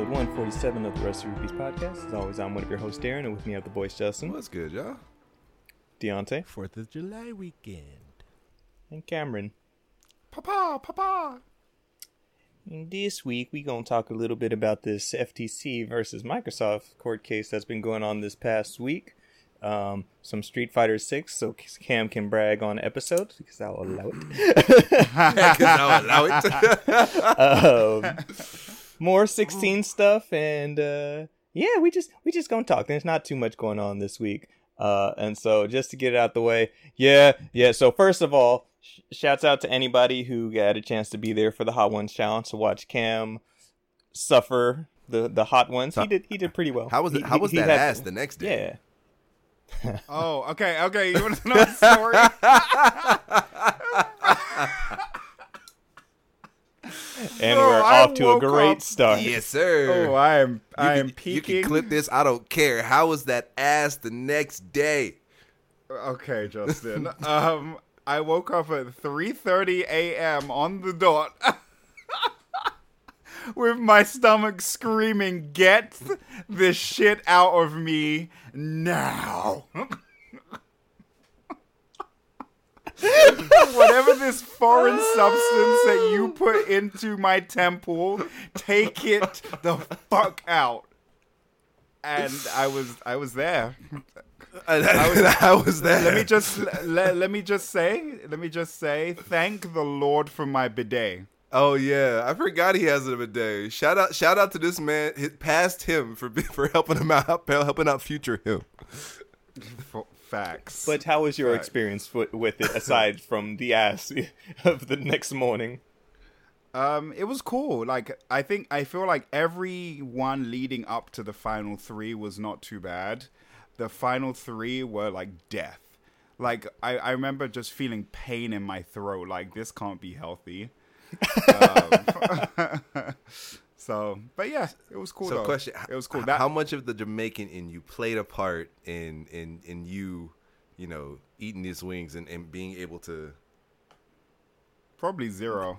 episode 147 of the Rusty Rupees podcast. As always, I'm one of your hosts, Darren, and with me I have the boys Justin, What's good, y'all? Deontay, Fourth of July weekend. and Cameron. Papa, papa. And this week, we're going to talk a little bit about this FTC versus Microsoft court case that's been going on this past week. Um, some Street Fighter 6, so Cam can brag on episodes, because I'll allow it. Because I'll allow it. um, more 16 stuff and uh yeah we just we just gonna talk there's not too much going on this week uh and so just to get it out the way yeah yeah so first of all sh- shouts out to anybody who got a chance to be there for the hot ones challenge to watch cam suffer the the hot ones he did he did pretty well how was it? He- How was he that had- ass the next day? yeah Oh, okay, okay. You want to know the story? and No, we're I off to a great up- start Yes, sir. oh, I am, you I can, am peeking. You can clip this. I don't care. How was that ass the next day? Okay, Justin. um, I woke up at 3:30 a.m. on the dot. With my stomach screaming, "Get this shit out of me now!" Whatever this foreign substance that you put into my temple, take it the fuck out. And I was, I was there. I was, there. Let me just let, let me just say, let me just say, thank the Lord for my bidet. Oh yeah, I forgot he has a bidet. Shout out, shout out to this man, his, past him for for helping him out, helping out future him. F- facts. but how was your Right. experience with, with it aside from the ass of the next morning um, it was cool. Like I think I feel like every one leading up to the final three was not too bad. The final three were like death. Like I, I remember just feeling pain in my throat. Like this can't be healthy. um, so, but yeah, it was cool. So, though. question: It was cool. That, How much of the Jamaican in you played a part in in in you, you know, eating these wings and, and being able to? Probably zero.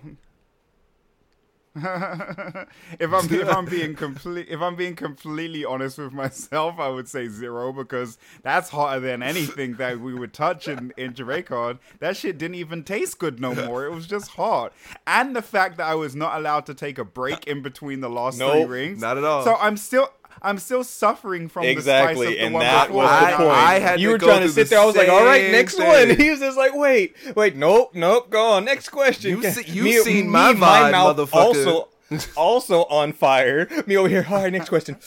If I'm if I'm being complete if I'm being completely honest with myself, I would say zero because that's hotter than anything that we would touch in in Jamaica. That shit didn't even taste good no more. It was just hot, and the fact that I was not allowed to take a break in between the last three Nope, rings. not at all. So I'm still I'm still suffering from the spice exactly of the and one that before. was I- the point I had you to were go trying to sit the there i was like all right next thing. one he was just like wait wait nope nope go on next question You see- you Me- seen me, my vibe, mouth motherfucker. also also on fire me over here all right next question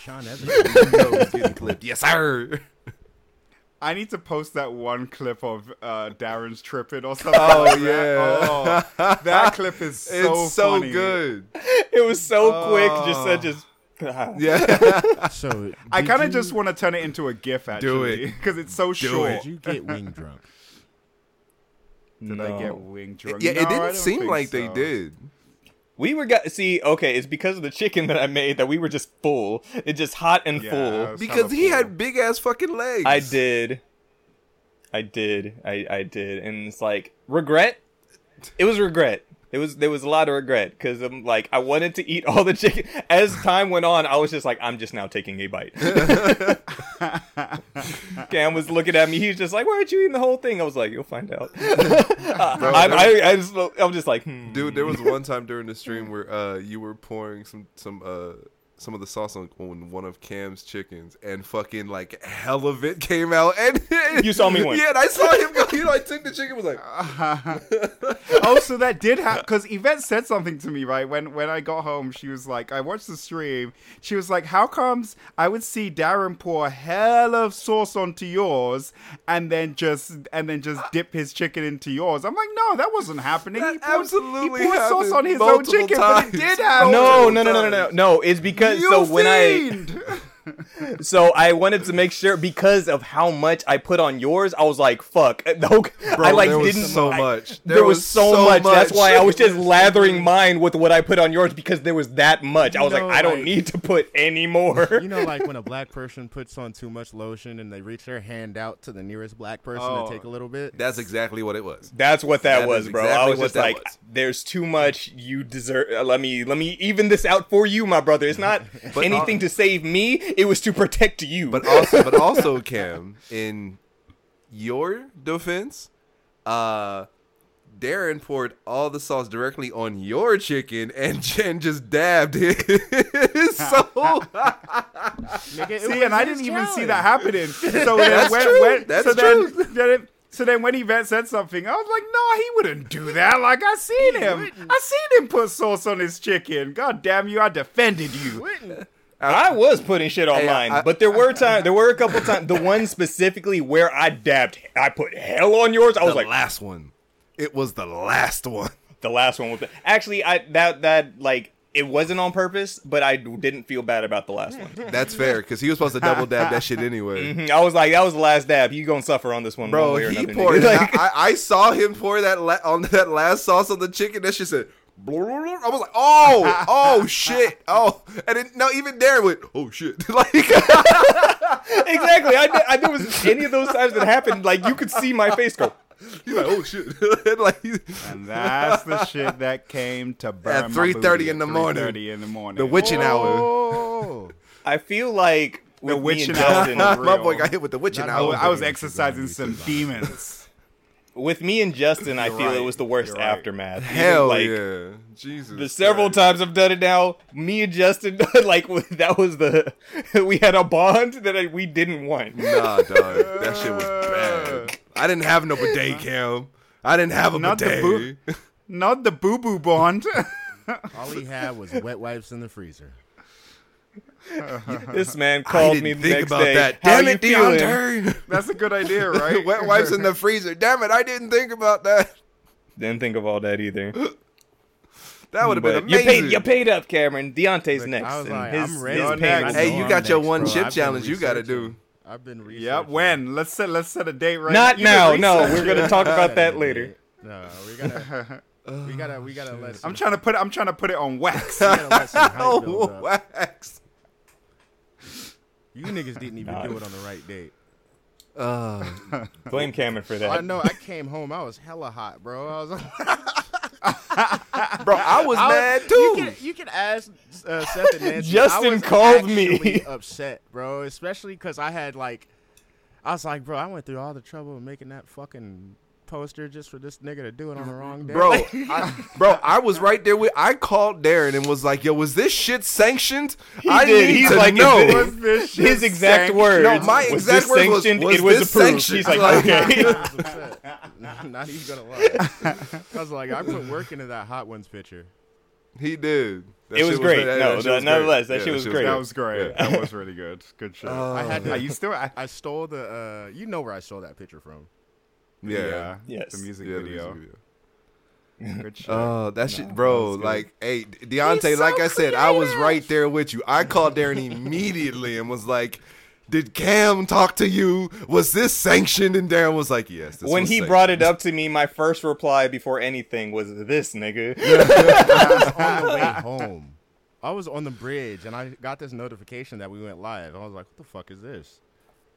Sean Evans. You know it's getting clipped. Yes, sir. I need to post that one clip of uh, Darren's tripping or something. Oh, like yeah. That. Oh, that clip is so it's so funny. good. it was so quick just Oh. said just Yeah. So I kind of you- just want to turn it into a GIF actually, it. because it's so short. Did you get wing drunk? Did I get wing drunk? yeah, No, it didn't seem think like they did. we were got see okay it's because of the chicken that i made that we were just full it's just hot and Yeah, full Because he full. had big ass fucking legs. I did. I did. I, I did. And it's like regret. It was regret. It was there was a lot of regret because I'm like I wanted to eat all the chicken. As time went on, I was just like I'm just now taking a bite. Cam was looking at me. He was just like, "Why aren't you eating the whole thing?" I was like, "You'll find out." I, I, I, just, I'm just like, hmm. Dude, there was one time during the stream where uh you were pouring some some uh some of the sauce on, on one of Cam's chickens and fucking like hell of it came out and You saw me once. Yeah, and I saw him go, you know, I took the chicken was like oh, so that did happen because Yvette said something to me right when when I got home. She was like, I watched the stream. She was like, "How comes I would see Darren pour a hell of sauce onto yours and then just and then just dip his chicken into yours?" I'm like, "No, that wasn't happening. That he poured, absolutely he poured sauce on his own multiple chicken, but it did happen." no, no, no, no, no, no, times. no. It's because You so when I! so I wanted to make sure because of how much I put on yours. I was like, "Fuck!" No, Bro, I like there didn't so I- much. There, was, so, much. That's why I was just lathering mine with what I put on yours because there was that much. I was know, like, I don't like- need to put any more. You know, like when a black person puts on too much lotion and they reach their hand out to the nearest black person Oh. to take a little bit. That's exactly what it was. That's what that, That was, is bro. I was just like, was. "There's too much. You deserve. Uh, let me let me even this out for you, my brother. It's not But, anything uh, to save me. It was to protect you." But also, but also, Cam, in your defense, uh, Darren poured all the sauce directly on your chicken and Jen just dabbed it. so Nigga, See, and I didn't even see that happening. So then That's when, true. when That's so true. Then, then it, so then when Yvette said something, I was like, "No, he wouldn't do that. Like I seen him. wouldn't. I seen him put sauce on his chicken. God damn you! I defended you. Wouldn't. I was putting shit on Hey, mine, I- but there were times, there were a couple times. The one specifically where I dabbed, I put hell on yours. I was the like, last one. It was the last one. the last one was actually I that that like it wasn't on purpose, but I didn't feel bad about the last one. That's fair because he was supposed to double dab that shit anyway. Mhm. I was like, that was the last dab. You gonna suffer on this one, Bro, one way or he another, poured. Like, I, I- I saw him pour that la- on that last sauce on the chicken. That shit said. I was like, oh, oh shit, oh, and then no, even Darren went, oh shit, like, exactly. I, did- I there was any of those times that happened, like you could see my face go. he's like, oh shit, and like, And that's the shit that came to burn. At 3:30 in the morning. 3:30 in the morning. the witching hour. Oh. I feel like with me witching and hour. Justin, My boy got hit with the witching Not hour. I was exercising some demons. With me and Justin, I You're feel it was the worst right. aftermath. Even, Hell like, yeah, Jesus. The several Christ. times I've done it now, me and Justin, like that was the we had a bond that I, we didn't want. Nah, dog, that shit was bad. I didn't have no bidet cam. I didn't have a Not the bidet. boo- Not the boo boo bond. All he had was wet wipes in the freezer. This man called me the think next about day. that. How Damn you it, feeling? Deontay. That's a good idea, right? Wet wipes in the freezer. Damn it, I didn't think about that. Didn't think of all that either. That would have been But you amazing. paid, you paid up, Cameron. Deontay's Look, next. I was and like, his, I'm ready. his next. Hey, you on. got your next, one bro. chip I've challenge you gotta do. I've been researching. Yep. When? Let's set let's set a date right Not now. No, we're gonna talk about that later. No, we gotta, we gotta, we gotta oh, let. I'm trying to put it, I'm trying to put it on wax. we gotta let some hype build Oh, wax. You niggas didn't even Nah. do it on the right date. Uh, Blame Cameron for that. I know. I came home. I was hella hot, bro. I was. bro, I was I mad was- too. You can, you can ask uh, Seth and Nancy. Justin I was called me. actually upset, bro. Especially because I had like, I was like, bro, I went through all the trouble of making that fucking poster just for this nigga to do it on the wrong day. Bro, I, bro, I was right there with. I called Darren and was like, "Yo, was this shit sanctioned?" I did. need He's to like, is know. Was this shit His exact sank- words. No, my was exact this words was, sanctioned? "Was it was this approved. sanctioned?" He's like, Like- okay. I was upset. Not even gonna lie. I was like, I put work into that Hot Ones picture. He did. That It was shit great. that- No, that shit was nonetheless, great. that shit was that great. That was great. That was really good. Good shit. I had Are to. you still? I, I stole the. Uh, you know where I stole that picture from? Yeah. Yes. The music Yeah, the video. music video. Good shit. Oh, that shit, bro. Like, hey, Deontay, so like I said, I was right there with you. I called Darren immediately and was like, "Did Cam talk to you? Was this sanctioned?" And Darren was like, "Yes." This when was he sanctioned." brought it up to me, my first reply before anything was this nigga. on the way home. I was on the bridge and I got this notification that we went live. I was like, what the fuck is this?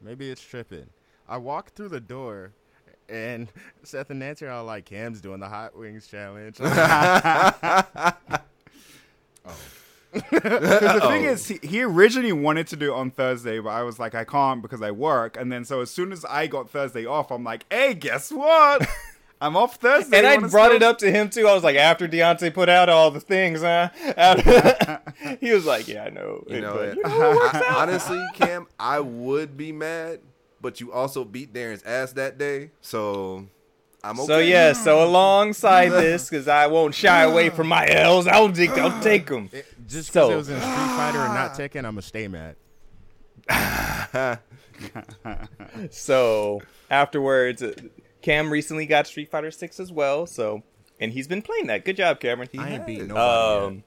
Maybe it's tripping. I walked through the door and Seth and Nancy are all like, Cam's doing the hot wings challenge. Oh. Because the thing oh. is, he, he originally wanted to do it on Thursday, but I was like, I can't because I work. And then so as soon as I got Thursday off, I'm like, hey, guess what? I'm off Thursday. And I brought still- it up to him too. I was like, after Deontay put out all the things, huh? He was like, yeah, I know. You know, But, it- you know, I- honestly, Cam, I would be mad, but you also beat Darren's ass that day, so I'm okay. So yeah, so alongside this, because I won't shy away from my L's, I'll take, I'll take them. It- just because So- it was in Street Fighter and not Tekken, I'm going to stay mad. So afterwards, uh, Cam recently got Street Fighter Six as well. So and he's been playing that. Good job, Cameron. He I ain't has. beating nobody yet. Um,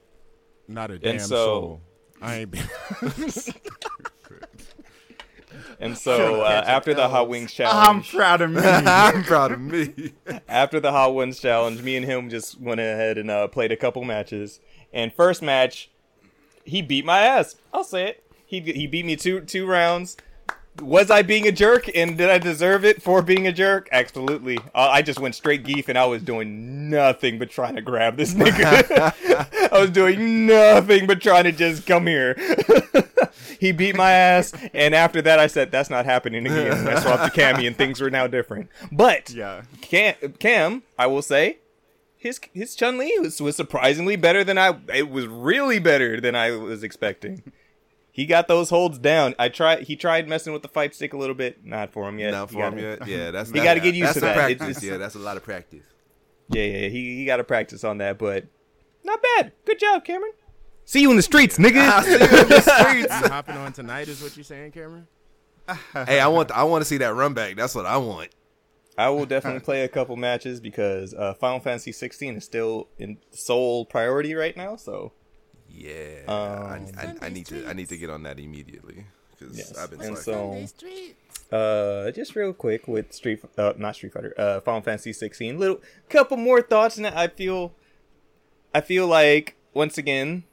Not a damn so- soul. I ain't beat. And so uh, after the hot wings challenge, I'm proud of me. I'm proud of me. after the hot wings challenge, me and him just went ahead and uh, played a couple matches. And first match, he beat my ass. I'll say it. He he beat me two two rounds. Was I being a jerk, and did I deserve it for being a jerk? Absolutely. Uh, I just went straight Gief, and I was doing nothing but trying to grab this nigga. I was doing nothing but trying to just come here. he beat my ass, and after that, I said, "That's not happening again." And I swapped to Cammy, and things were now different. But yeah. Cam, Cam, I will say, his his Chun Li was, was surprisingly better than I. It was really better than I was expecting. He got those holds down. I tried. He tried messing with the fight stick a little bit. Not for him yet. Not He for him gotta- yet. Yeah, that's You that- gotta get used that's to that. It's- Practice. it's- yeah, that's a lot of practice. Yeah, yeah. He he got to practice on that, but not bad. Good job, Cameron. See you in the streets, nigga. I see you in the streets. You hopping on tonight is what you're saying, Cameron? hey, I want I want to see that run back. That's what I want. I will definitely play a couple matches because uh, Final Fantasy 16 is still in sole priority right now. So Yeah, Um, I, I, I need to I need to get on that immediately because Yes, I've been and slacking. so uh, just real quick with Street, uh, not Street Fighter, uh, Final Fantasy 16. Little couple more thoughts, and I feel, I feel like once again,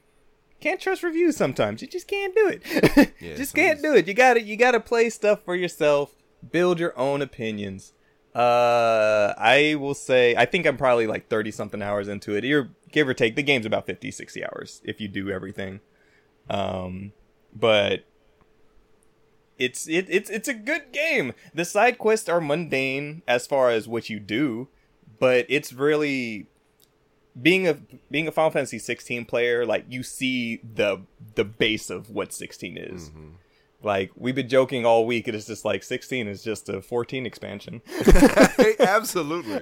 can't trust reviews. Sometimes you just can't do it. Yeah, just some can't do it. You got to You got to play stuff for yourself. Build your own opinions. Uh, I will say, I think I'm probably like 30 something hours into it. You're give or take. The game's about 50, 60 hours if you do everything. Um, but it's it, it's it's a good game. The side quests are mundane as far as what you do, but it's really being a being a Final Fantasy 16 player. Like you see the the base of what 16 is. Like we've been joking all week. It is just like 16 is just a 14 expansion. Absolutely,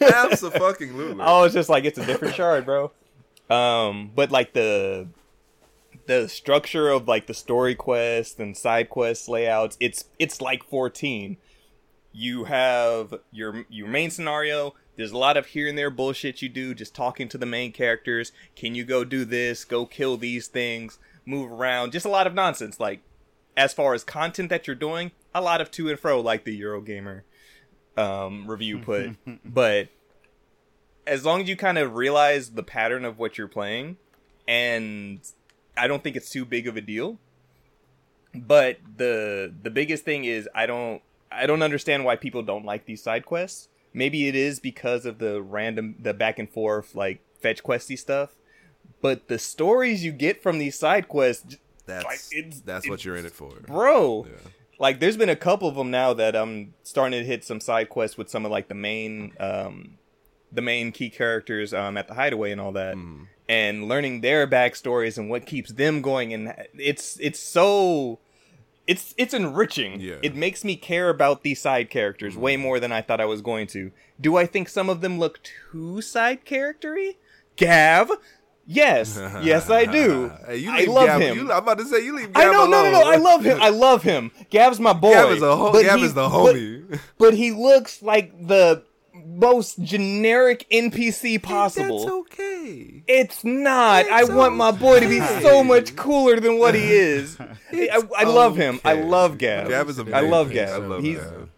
absolutely. Oh, it's just like it's a different shard, bro. Um, but like the the structure of like the story quest and side quest layouts, it's it's like 14. You have your your main scenario. There's a lot of here and there bullshit you do, just talking to the main characters. Can you go do this? Go kill these things. Move around. Just a lot of nonsense. Like as far as content that you're doing, a lot of to and fro, like the Eurogamer um, review put. but as long as you kind of realize the pattern of what you're playing, and I don't think it's too big of a deal. But the the biggest thing is I don't I don't understand why people don't like these side quests. Maybe it is because of the random the back and forth like fetch questy stuff. But the stories you get from these side quests, That's like, it's- that's what you're in it for, bro. Yeah. Like there's been a couple of them now that I'm starting to hit some side quests with some of like the main um the main key characters um at the hideaway and all that. Mm-hmm. And learning their backstories and what keeps them going and it's it's so it's it's enriching. Yeah. It makes me care about these side characters way more than I thought I was going to. Do I think some of them look too side charactery? Gav? Yes. yes I do. Hey, you I love Gav, him. You, I'm about to say you leave. I Gav know, no, no, no. I love him. I love him. Gav's my boy. Gav is a ho- but Gav he- is the but- homie. But, he looks like the most generic NPC possible. That's okay. It's not. I It's want my boy to be so much cooler than what he is. I, I love him. I love Gav. Gab is I amazing. love I love He's Gav.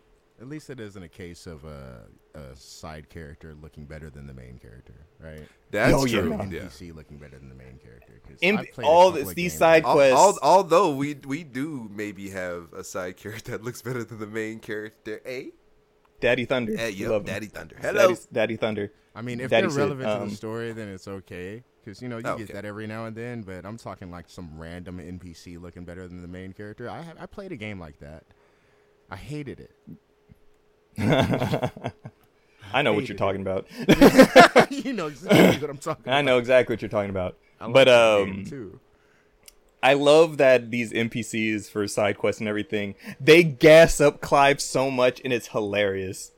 At least it isn't a case of a, a side character looking better than the main character, right? That's Oh, true. Yeah. NPC looking better than the main character. 'cause In- I've played a all this- these side where- Al- quests- al- although we we do maybe have a side character that looks better than the main character, eh? Daddy Thunder. Eh, We yep, love him. Daddy Thunder. Hello. Daddy, Daddy Thunder. I mean, if Daddy they're said, relevant to um, the story, then it's okay. Because, you know, you Oh, get okay. that every now and then, but I'm talking like some random NPC looking better than the main character. I, ha- I played a game like that. I hated it. I know what you're talking about. you know exactly what I'm talking I know exactly what you're talking about. But um, too. I love that these NPCs for side quests and everything, they gas up Clive so much and it's hilarious.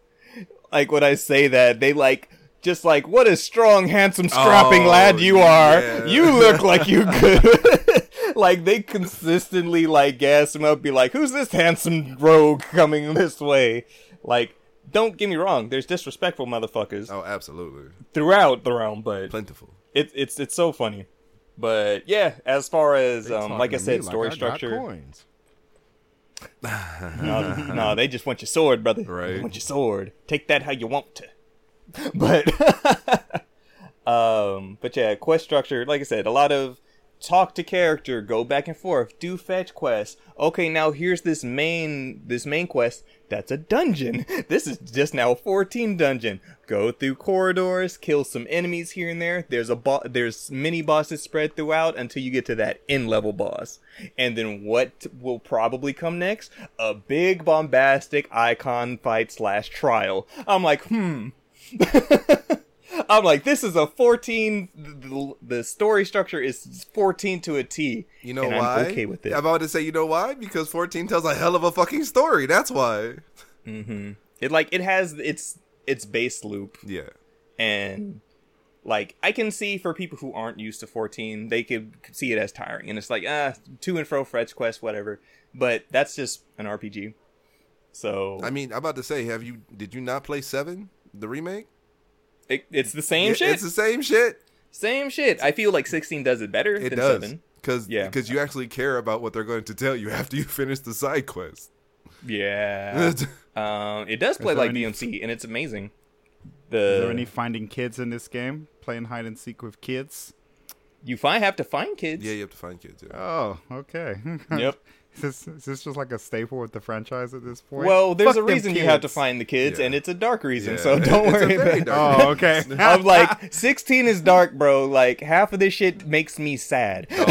Like when I say that, they like just like what a strong, handsome, strapping Oh, lad you are. yeah. You look like you could. like they consistently like gas him up, be like, "Who's this handsome rogue coming this way?" Like, don't get me wrong, there's disrespectful motherfuckers Oh, absolutely. throughout the realm, but Plentiful. it's it's it's so funny. But yeah, as far as um, like I said, story I structure. coins. no, no, they just want your sword, brother. They want your sword. Take that how you want to. But um but yeah, quest structure, like I said, a lot of talk to character, go back and forth, do fetch quests. Okay, now here's this main this main quest that's a dungeon. This is just now a 14 dungeon. Go through corridors, kill some enemies here and there. There's a bo- there's mini bosses spread throughout until you get to that end level boss. And then what will probably come next? A big bombastic icon fight slash trial. I'm like, hmm. I'm like, this is a 14. The, the story structure is 14 to a T. You know why? I'm okay with it. I'm about to say, you know why? Because 14 tells a hell of a fucking story. That's why. It like it has its its base loop, Yeah. and like I can see for people who aren't used to 14, they could could see it as tiring, and it's like ah, to and fro fetch quest, whatever. But that's just an RPG. So I mean, I'm about to say, have you? Did you not play Seven, the remake? It, it's the same Yeah, shit. It's the same shit. same shit. I feel like 16 does it better It than does. 7. Because Yeah. because you actually care about what they're going to tell you after you finish the side quest. Yeah. um, it does play like any- DMC, and it's amazing. Is there any finding kids in this game? Playing hide and seek with kids? you find have to find kids. yeah, you have to find kids. Yeah. Oh, okay. Yep. Is this, is this just like a staple with the franchise at this point? Well, there's Fuck a reason you have to find the kids, Yeah. and it's a dark reason. Yeah. So don't worry about. dark Oh, okay. I'm like 16 is dark, bro. Like half of this shit makes me sad. Dog,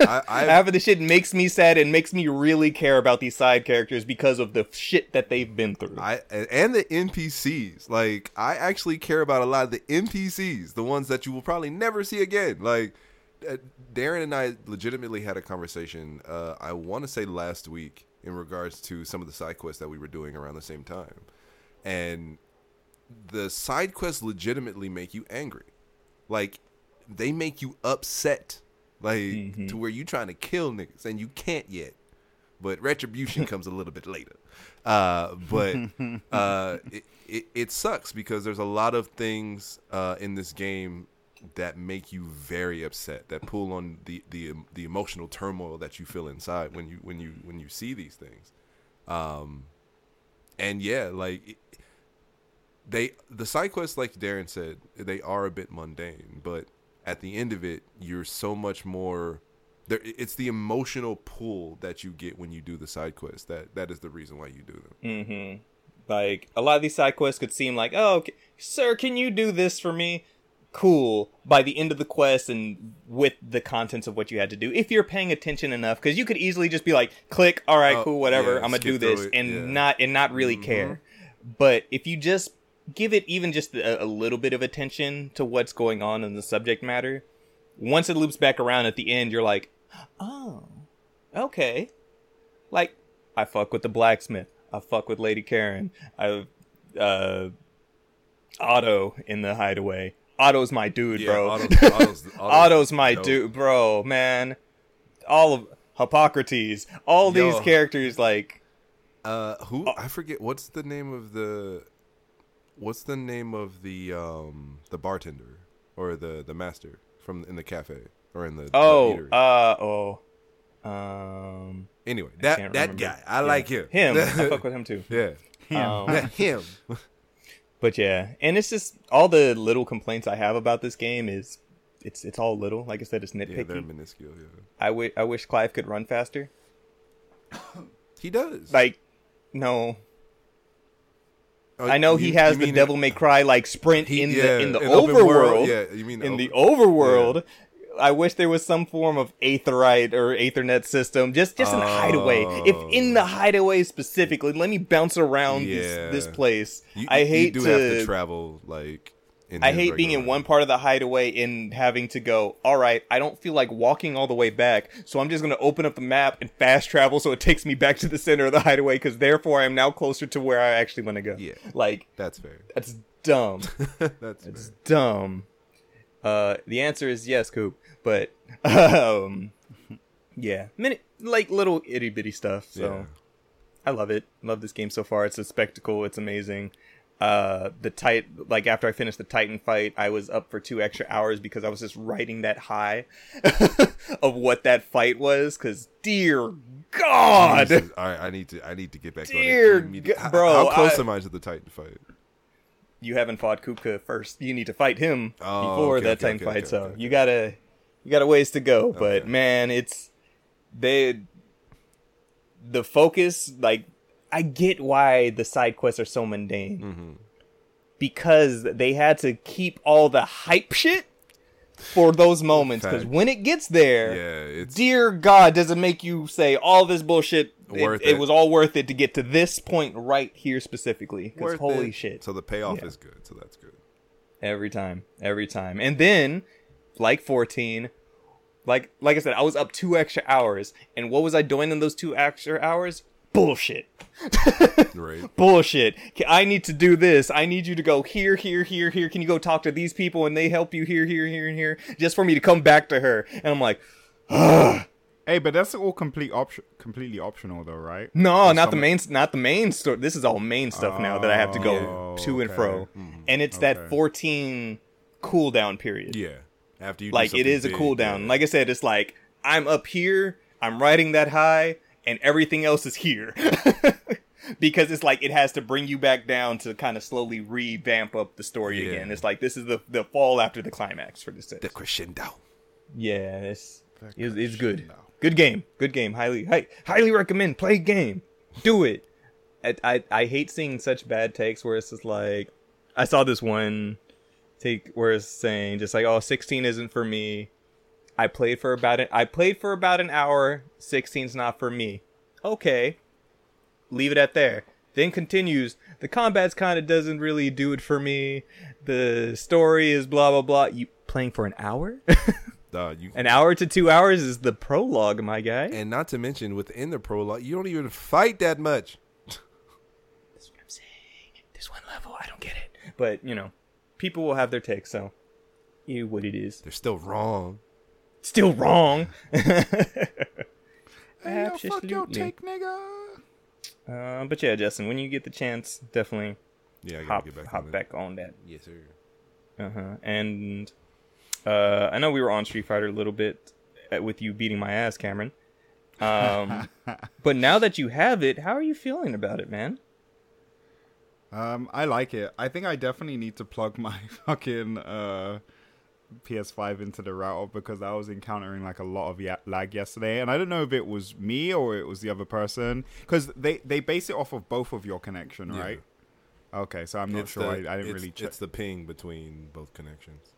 I, I, half of the shit makes me sad and makes me really care about these side characters because of the shit that they've been through. I and the NPCs. Like I actually care about a lot of the NPCs, the ones that you will probably never see again. Like Darren and I legitimately had a conversation. Uh, I want to say last week in regards to some of the side quests that we were doing around the same time, and the side quests legitimately make you angry. Like they make you upset, like to where you're trying to kill niggas and you can't yet. But retribution comes a little bit later. Uh, but uh, it, it it sucks because there's a lot of things uh, in this game that make you very upset that pull on the the the emotional turmoil that you feel inside when you when you when you see these things um and yeah like they the side quests like darren said they are a bit mundane but at the end of it you're so much more there it's the emotional pull that you get when you do the side quests that that is the reason why you do them Mm-hmm. Like a lot of these side quests could seem like, oh, okay, sir, can you do this for me? Cool. By the end of the quest and with the contents of what you had to do, if you're paying attention enough, because you could easily just be like, click, all right, Oh, cool, whatever, yeah, I'm gonna do this, and yeah. not and not really care. But if you just give it even just a, a little bit of attention to what's going on in the subject matter, once it loops back around at the end, you're like, oh, okay. Like, I fuck with the blacksmith. I fuck with Lady Karen. I, uh, Otto in the hideaway. Otto's my dude, bro. Otto's, Otto's, Otto's my dope. dude, bro, man. All of Harpocrates, all these characters, like, Uh, who I forget what's the name of the what's the name of the um the bartender or the the master from in the cafe or in the the oh, eatery? uh, oh, um, anyway that that remember. guy I Yeah. like him him. I fuck with him too. yeah Um, him But yeah, and it's just all the little complaints I have about this game is it's it's all little. Like I said, it's nitpicky. yeah they're minuscule yeah I wi- I wish Clive could run faster. he does Like, no, Oh, I know you- he has the Devil May Cry like sprint he- in yeah, the in the in open world, overworld. yeah you mean in the over- overworld. I wish there was some form of Aetheryte or Aethernet system, just just in hideaway. If in the hideaway specifically, let me bounce around Yeah. this, this place. you, I you hate do to, have to travel like in I hate being in one part of the hideaway and having to go. All right, I don't feel like walking all the way back, so I'm just gonna open up the map and fast travel, so it takes me back to the center of the hideaway. Because therefore, I'm now closer to where I actually want to go. Yeah. like that's fair that's dumb. that's fair. dumb. Uh, the answer is yes, Coop. But um, yeah, many like little itty bitty stuff. So Yeah. I love it. Love this game so far. It's a spectacle. It's amazing. uh the tight like after I finished the Titan fight, I was up for two extra hours because I was just writing that high of what that fight was. Cause dear God, Jesus, right, I need to. I need to get back Dear on it. immediate- G- How- bro, how close I- am I to the Titan fight? you haven't fought Kupka first. You need to fight him Oh, before okay, that okay, Titan okay, fight. so you gotta you got a ways to go. But man, it's they the focus. Like I get why the side quests are so mundane Mm-hmm. because they had to keep all the hype shit for those moments. Because when it gets there, Yeah, it's dear God, does it make you say all this bullshit? Worth it it. was all worth it to get to this point right here specifically. Because holy it. shit. So the payoff Yeah. is good. So that's good. Every time, every time. And then, like 14, like like I said, I was up two extra hours. And what was I doing in those two extra hours? Bullshit. Right. Bullshit. i need to do this. I need you to go here, here, here, here. Can you go talk to these people and they help you here, here, here, and here? Just for me to come back to her. And I'm like, Hey, but that's all complete option, completely optional though, right? no, For not the main, not the main story. This is all main stuff now that I have to go Oh, to and okay. fro. And it's that mm-hmm. Okay. 14 cooldown period. Yeah. After you like it is a big, cooldown. yeah. Like I said, it's like I'm up here, I'm riding that high, and everything else is here. because it's like it has to bring you back down to kind of slowly revamp up the story Yeah. again. It's like this is the the fall after the climax for this. the crescendo. Yeah, it's it's, it's good. Good game. Good game. Highly hi, highly recommend. Play game. Do it. I, I I hate seeing such bad takes where it's just like I saw this one take where it's saying just like oh 16 isn't for me. I played for about it. I played for about an hour. 16's not for me. Okay. Leave it at there. Then continues. The combat's kind of doesn't really do it for me. The story is blah blah blah. You playing for an hour? Uh, you An hour to two hours is the prologue, my guy. and not to mention within the prologue, you don't even fight that much. That's what I'm saying. This one level, I don't get it. But, you know, people will have their takes, so you what it is. They're still wrong. Still wrong. Hey, yo, fuck your take, nigga. Uh, but yeah, Justin, when you get the chance, definitely Yeah, hop, get back hop on back on that. Yes, sir. Uh-huh. And uh, I know we were on Street Fighter a little bit uh, with you beating my ass, Cameron. Um, but now that you have it, how are you feeling about it, man? Um, I like it. I think I definitely need to plug my fucking uh, PS5 into the router because I was encountering like a lot of ya- lag yesterday, and I don't know if it was me or it was the other person because they they base it off of both of your connection, Yeah. right? Okay, so I'm not It's sure. the- I, I didn't really check. It's the ping between both connections.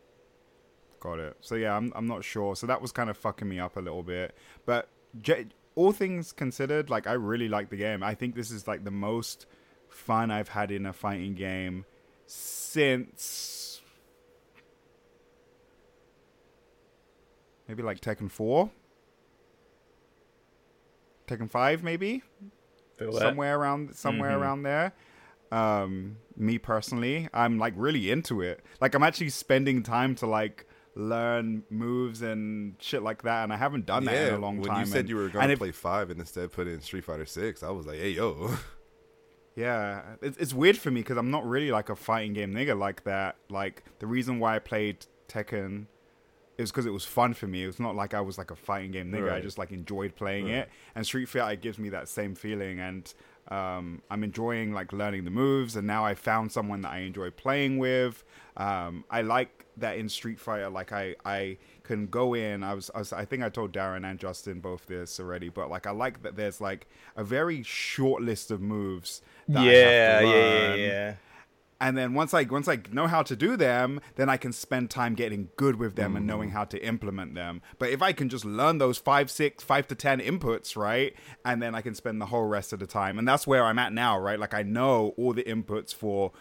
Got it. So yeah, I'm I'm not sure. So that was kind of fucking me up a little bit. But j- all things considered, like I really like the game. I think this is like the most fun I've had in a fighting game since maybe like Tekken 4. Tekken 5 maybe? Somewhere around somewhere Mhm. around there um me personally i'm like really into it like i'm actually spending time to like learn moves and shit like that and i haven't done that in a long when time you said and- you were gonna if- play five and instead put in Street Fighter Six, I was like, "Hey, yo, Yeah, it's, it's weird for me because I'm not really like a fighting game nigga like that. Like the reason why I played Tekken is because it was fun for me. It's not like I was like a fighting game nigga. I just like enjoyed playing Right. it. And Street Fighter gives me that same feeling, and um, I'm enjoying like learning the moves. And now I found someone that I enjoy playing with. Um, I like that in Street Fighter, like I I can go in. I was, I was I think I told Darren and Justin both this already, but like I like that there's like a very short list of moves. That I have to yeah, yeah, yeah, yeah. And then once I once I know how to do them, then I can spend time getting good with them and knowing mm. how to implement them. But if I can just learn those five, six, five to ten inputs, right, and then I can spend the whole rest of the time, and that's where I'm at now, right? Like I know all the inputs for,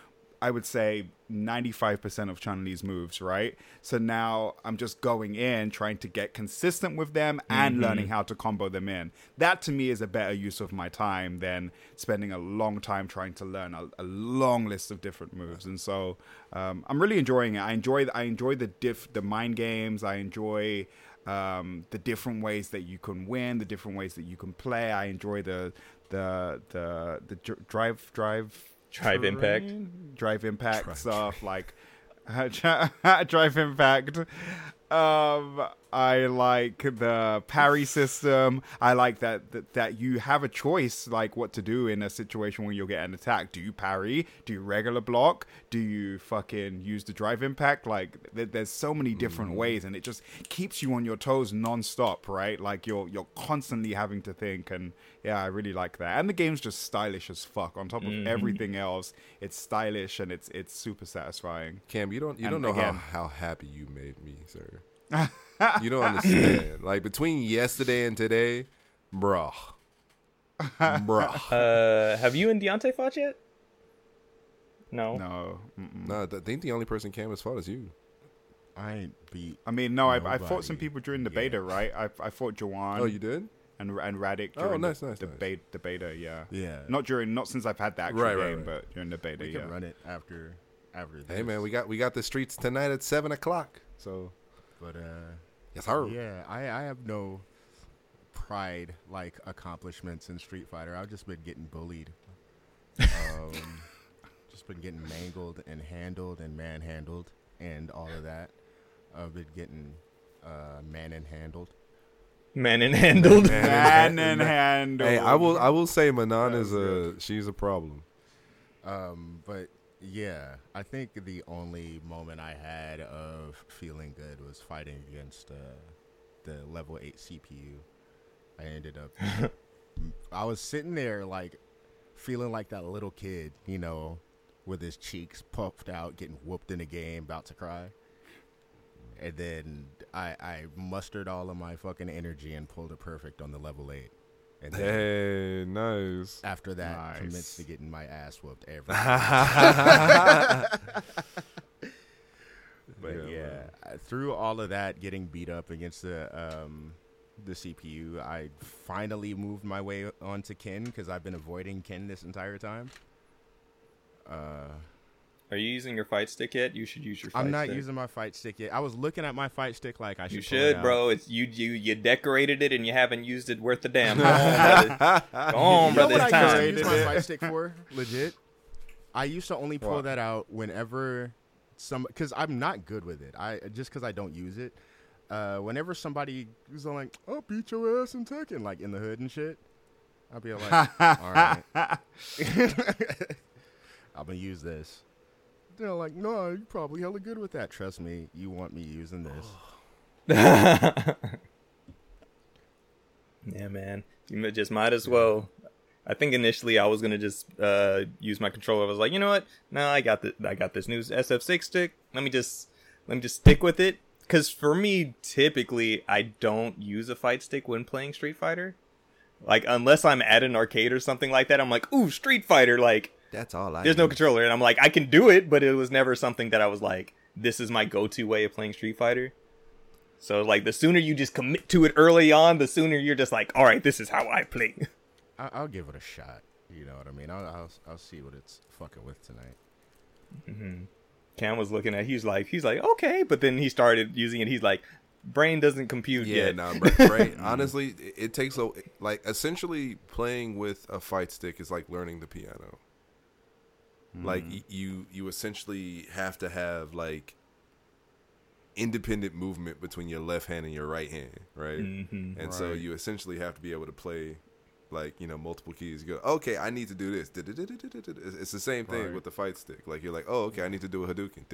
I would say. 95% of Chun Li's moves, right? So now I'm just going in, trying to get consistent with them and learning how to combo them in. That to me is a better use of my time than spending a long time trying to learn a, a long list of different moves. And so um, I'm really enjoying it. I enjoy I enjoy the diff the mind games. I enjoy um, the different ways that you can win, the different ways that you can play. I enjoy the the the the dr- drive drive Drive Impact. Drive Impact stuff like Drive Impact. Um, I like the parry system. I like that, that that you have a choice, like what to do in a situation when you're getting attacked. Do you parry? Do you regular block? Do you fucking use the drive impact? Like, there, there's so many different mm. ways, and it just keeps you on your toes non-stop, right? Like you're you're constantly having to think, and yeah, I really like that. And the game's just stylish as fuck. On top of mm-hmm. everything else, it's stylish and it's it's super satisfying. Cam, you don't you And don't know again- how, how happy you made me, sir. You don't understand. Like between yesterday and today, bruh. bruh. Uh, have you and Deontay fought yet? No. No, mm-mm. No, I think the only person Cam has fought is you. I ain't beat. I mean, no, I, I fought some people during the yet. beta, right? I I fought Jawan. Oh, you did? and and Radic Oh, during nice, the, nice, the, nice. Beta, the beta, yeah. Yeah. Not during, not since I've had the actual Right, right, game, right. but during the beta, We yeah. can run it after after. This. Hey man, we got we got the streets tonight at seven o'clock. So But uh, yes, sir. yeah, I I have no pride like accomplishments in Street Fighter. I've just been getting bullied. Um, just been getting mangled and handled and manhandled and all of that. I've been getting uh, man and handled. Man and handled. Man and handle. Hey, I will I will say Manon is was a she's a problem. Um, but yeah, I think the only moment I had of feeling good was fighting against uh, the level eight CPU. I ended up, I was sitting there like feeling like that little kid, you know, with his cheeks puffed out, getting whooped in a game, about to cry. And then I, I mustered all of my fucking energy and pulled a perfect on the level eight. And then Hey, nice. after that, Nice. commenced to getting my ass whooped every But Yeah, yeah, through all of that, getting beat up against the um, the CPU, I finally moved my way onto Ken because I've been avoiding Ken this entire time. Uh, Are you using your fight stick yet? You should use your. Fight I'm not stick. using my fight stick yet. I was looking at my fight stick like I should. You it should, out. bro. It's you. You you decorated it and you haven't used it worth the damn. Go on, brother. Go on, You know what I used to time. use my fight stick for? Legit. I used to only pull that out whenever some because I'm not good with it. I just because I don't use it. Uh, whenever somebody is like, "I'll beat your ass in Tekken," like in the hood and shit, I'll be like, "All right, I'm gonna use this." They're like, "No, you're probably hella good with that. Trust me, you want me using this." yeah, man. You just might as well. I think initially I was gonna just uh, use my controller. I was like, you know what? No, I got the I got this new SF6 stick. Let me just let me just stick with it. Because for me, typically I don't use a fight stick when playing Street Fighter. Like unless I'm at an arcade or something like that, I'm like, ooh, Street Fighter. Like That's all I there's no controller, and I'm like, I can do it, but it was never something that I was like, this is my go-to way of playing Street Fighter. So like, the sooner you just commit to it early on, the sooner you're just like, all right, this is how I play. I- I'll give it a shot. You know what I mean? I'll I'll, I'll see what it's fucking with tonight. Mm-hmm. Cam was looking at, he's like, he's like, okay, but then he started using it. He's like, brain doesn't compute Yeah, yet. nah, bro, right. Honestly, it, it takes a like essentially playing with a fight stick is like learning the piano. Like you, you essentially have to have like independent movement between your left hand and your right hand, right? Mhm. And so you essentially have to be able to play like you know multiple keys. You go, okay, I need to do this. It's it's the same thing Right. with the fight stick. Like you're like, oh, okay, I need to do a Hadouken.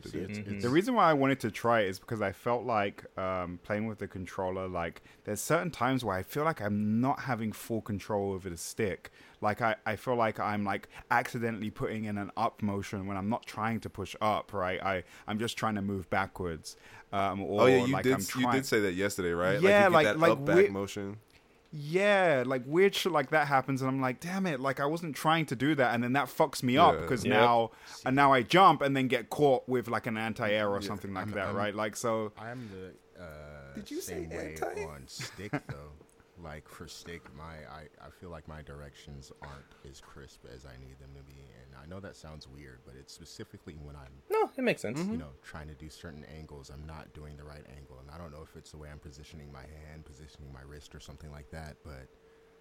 Mhm. The reason why I wanted to try it is because I felt like um, playing with the controller, like there's certain times where I feel like I'm not having full control over the stick. Like I, I feel like I'm like accidentally putting in an up motion when I'm not trying to push up, right? I, I'm just trying to move backwards. Um, or Oh yeah, you like did. I'm you did say that yesterday, right? Yeah, like, like- you get that like up back we- motion. Yeah, like weird shit like that happens, and I'm like, damn it! Like I wasn't trying to do that, and then that fucks me up because Yep. now, and now I jump and then get caught with like an anti-air or Yeah. something like I'm- that, I'm- right? Like so, I'm the uh, Did you say same way anti? on stick though. like for stick, my I, I feel like my directions aren't as crisp as I need them to be, and I know that sounds weird, but it's specifically when I'm No, it makes sense. you mm-hmm. know trying to do certain angles, I'm not doing the right angle, and I don't know if it's the way I'm positioning my hand, positioning my wrist, or something like that, but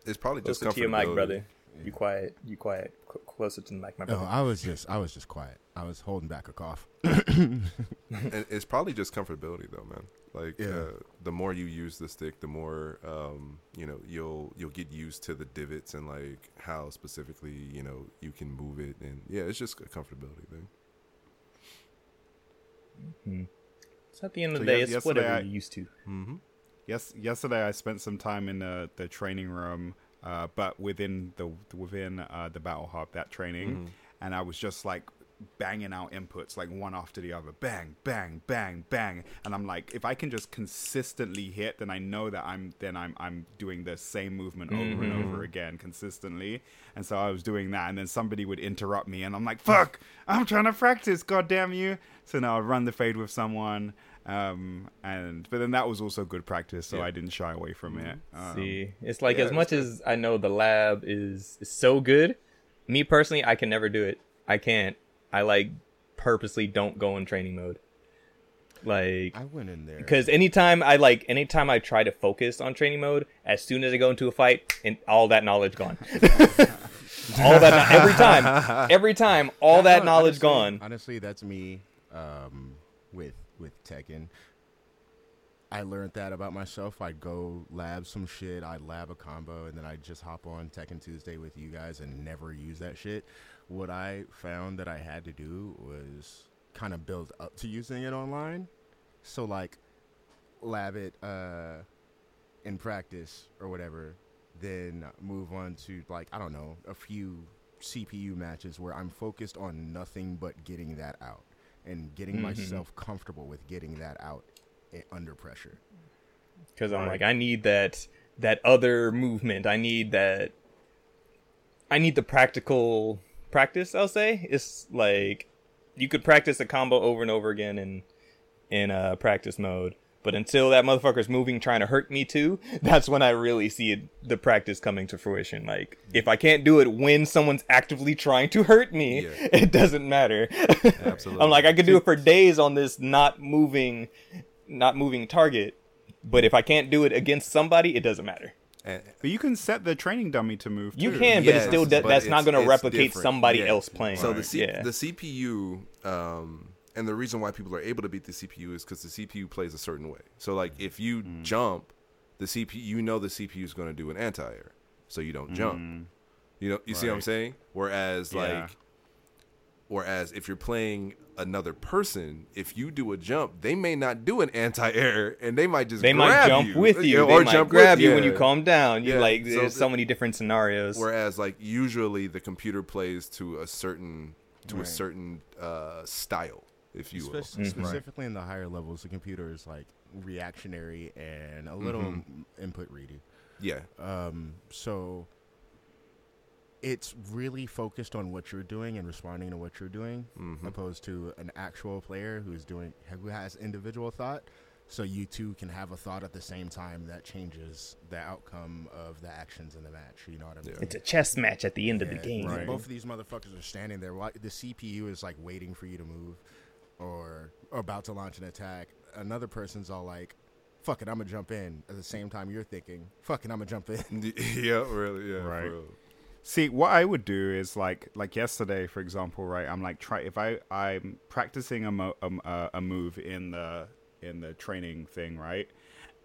It's probably just Close to your mic, comfortability. brother. You quiet. You quiet. Cl- closer to the mic, my brother. No. I was just I was just quiet. I was holding back a cough. and it's probably just comfortability though, man. Like Yeah. uh, the more you use the stick, the more um, you know you'll you'll get used to the divots and like how specifically you know you can move it, and yeah, it's just a comfortability thing. So at the end of So the day, yes- it's yesterday whatever I- you're used to. Mm-hmm. Yes, yesterday I spent some time in the, the training room, uh, but within the within uh, the battle hub that training, Mm-hmm. and I was just like banging out inputs like one after the other, bang, bang, bang, bang, and I'm like, if I can just consistently hit, then I know that I'm then I'm I'm doing the same movement over and Mm-hmm. over again consistently, and so I was doing that, and then somebody would interrupt me, and I'm like, fuck, I'm trying to practice, god damn you! So now I run the fade with someone. Um and but then that was also good practice, so Yeah. I didn't shy away from it. Um, See, it's like yeah, as much as I know the lab is, is so good. Me personally, I can never do it. I can't. I like purposely don't go in training mode. Like I went in there because anytime I like anytime I try to focus on training mode, as soon as I go into a fight, and all that knowledge gone. all that every time, every time, all No, that no, knowledge honestly- gone. Honestly, that's me um, with with Tekken. I learned that about myself. I'd go lab some shit. I'd lab a combo, and then I'd just hop on Tekken Tuesday with you guys and never use that shit. What I found that I had to do was kind of build up to using it online. So like, lab it uh, in practice or whatever, then move on to like I don't know a few CPU matches where I'm focused on nothing but getting that out and getting Mhm. myself comfortable with getting that out under pressure. because I'm like I need that that other movement. I need that. I need the practical practice. I'll say it's like you could practice a combo over and over again in in uh, practice mode, but until that motherfucker's moving trying to hurt me too, that's when I really see it, the practice coming to fruition. Like if I can't do it when someone's actively trying to hurt me, Yeah. it doesn't matter. Absolutely. I'm like I could do it for days on this not moving, not moving target, but if I can't do it against somebody, it doesn't matter. And, But you can set the training dummy to move. You too. can, but Yes, it's still but that's not going to replicate different. somebody Yeah. else playing. So the C- yeah. the CPU, um, and the reason why people are able to beat the CPU is because the CPU plays a certain way. So like if you Mm. jump, the CPU, you know the CPU is going to do an anti-air, so you don't jump. Mm. You know, you see what I'm saying? Whereas Yeah. like, whereas if you're playing another person, if you do a jump, they may not do an anti-air, and they might just they might grab jump you, with you, Yeah, they or might jump grab with- you when you calm down. You Yeah, like so there's so many different scenarios. Whereas like usually the computer plays to a certain to a certain uh, style, if you will. Spec- Specifically in the higher levels, the computer is like reactionary and a little Mhm. input ready. Yeah, Um, so it's really focused on what you're doing and responding to what you're doing, Mhm. opposed to an actual player who's doing who has individual thought. So you two can have a thought at the same time that changes the outcome of the actions in the match. You know what I mean? Yeah. it's a chess match at the end of the game. Right. Both of these motherfuckers are standing there. The CPU is like waiting for you to move, or, or about to launch an attack. Another person's all like, "Fuck it, I'm gonna jump in." At the same time, you're thinking, "Fuck it, I'm gonna jump in." yeah, really, yeah, Right. For real. See, what I would do is like like yesterday, for example, right? I'm like try if I I'm practicing a mo- a move in the in the training thing, right?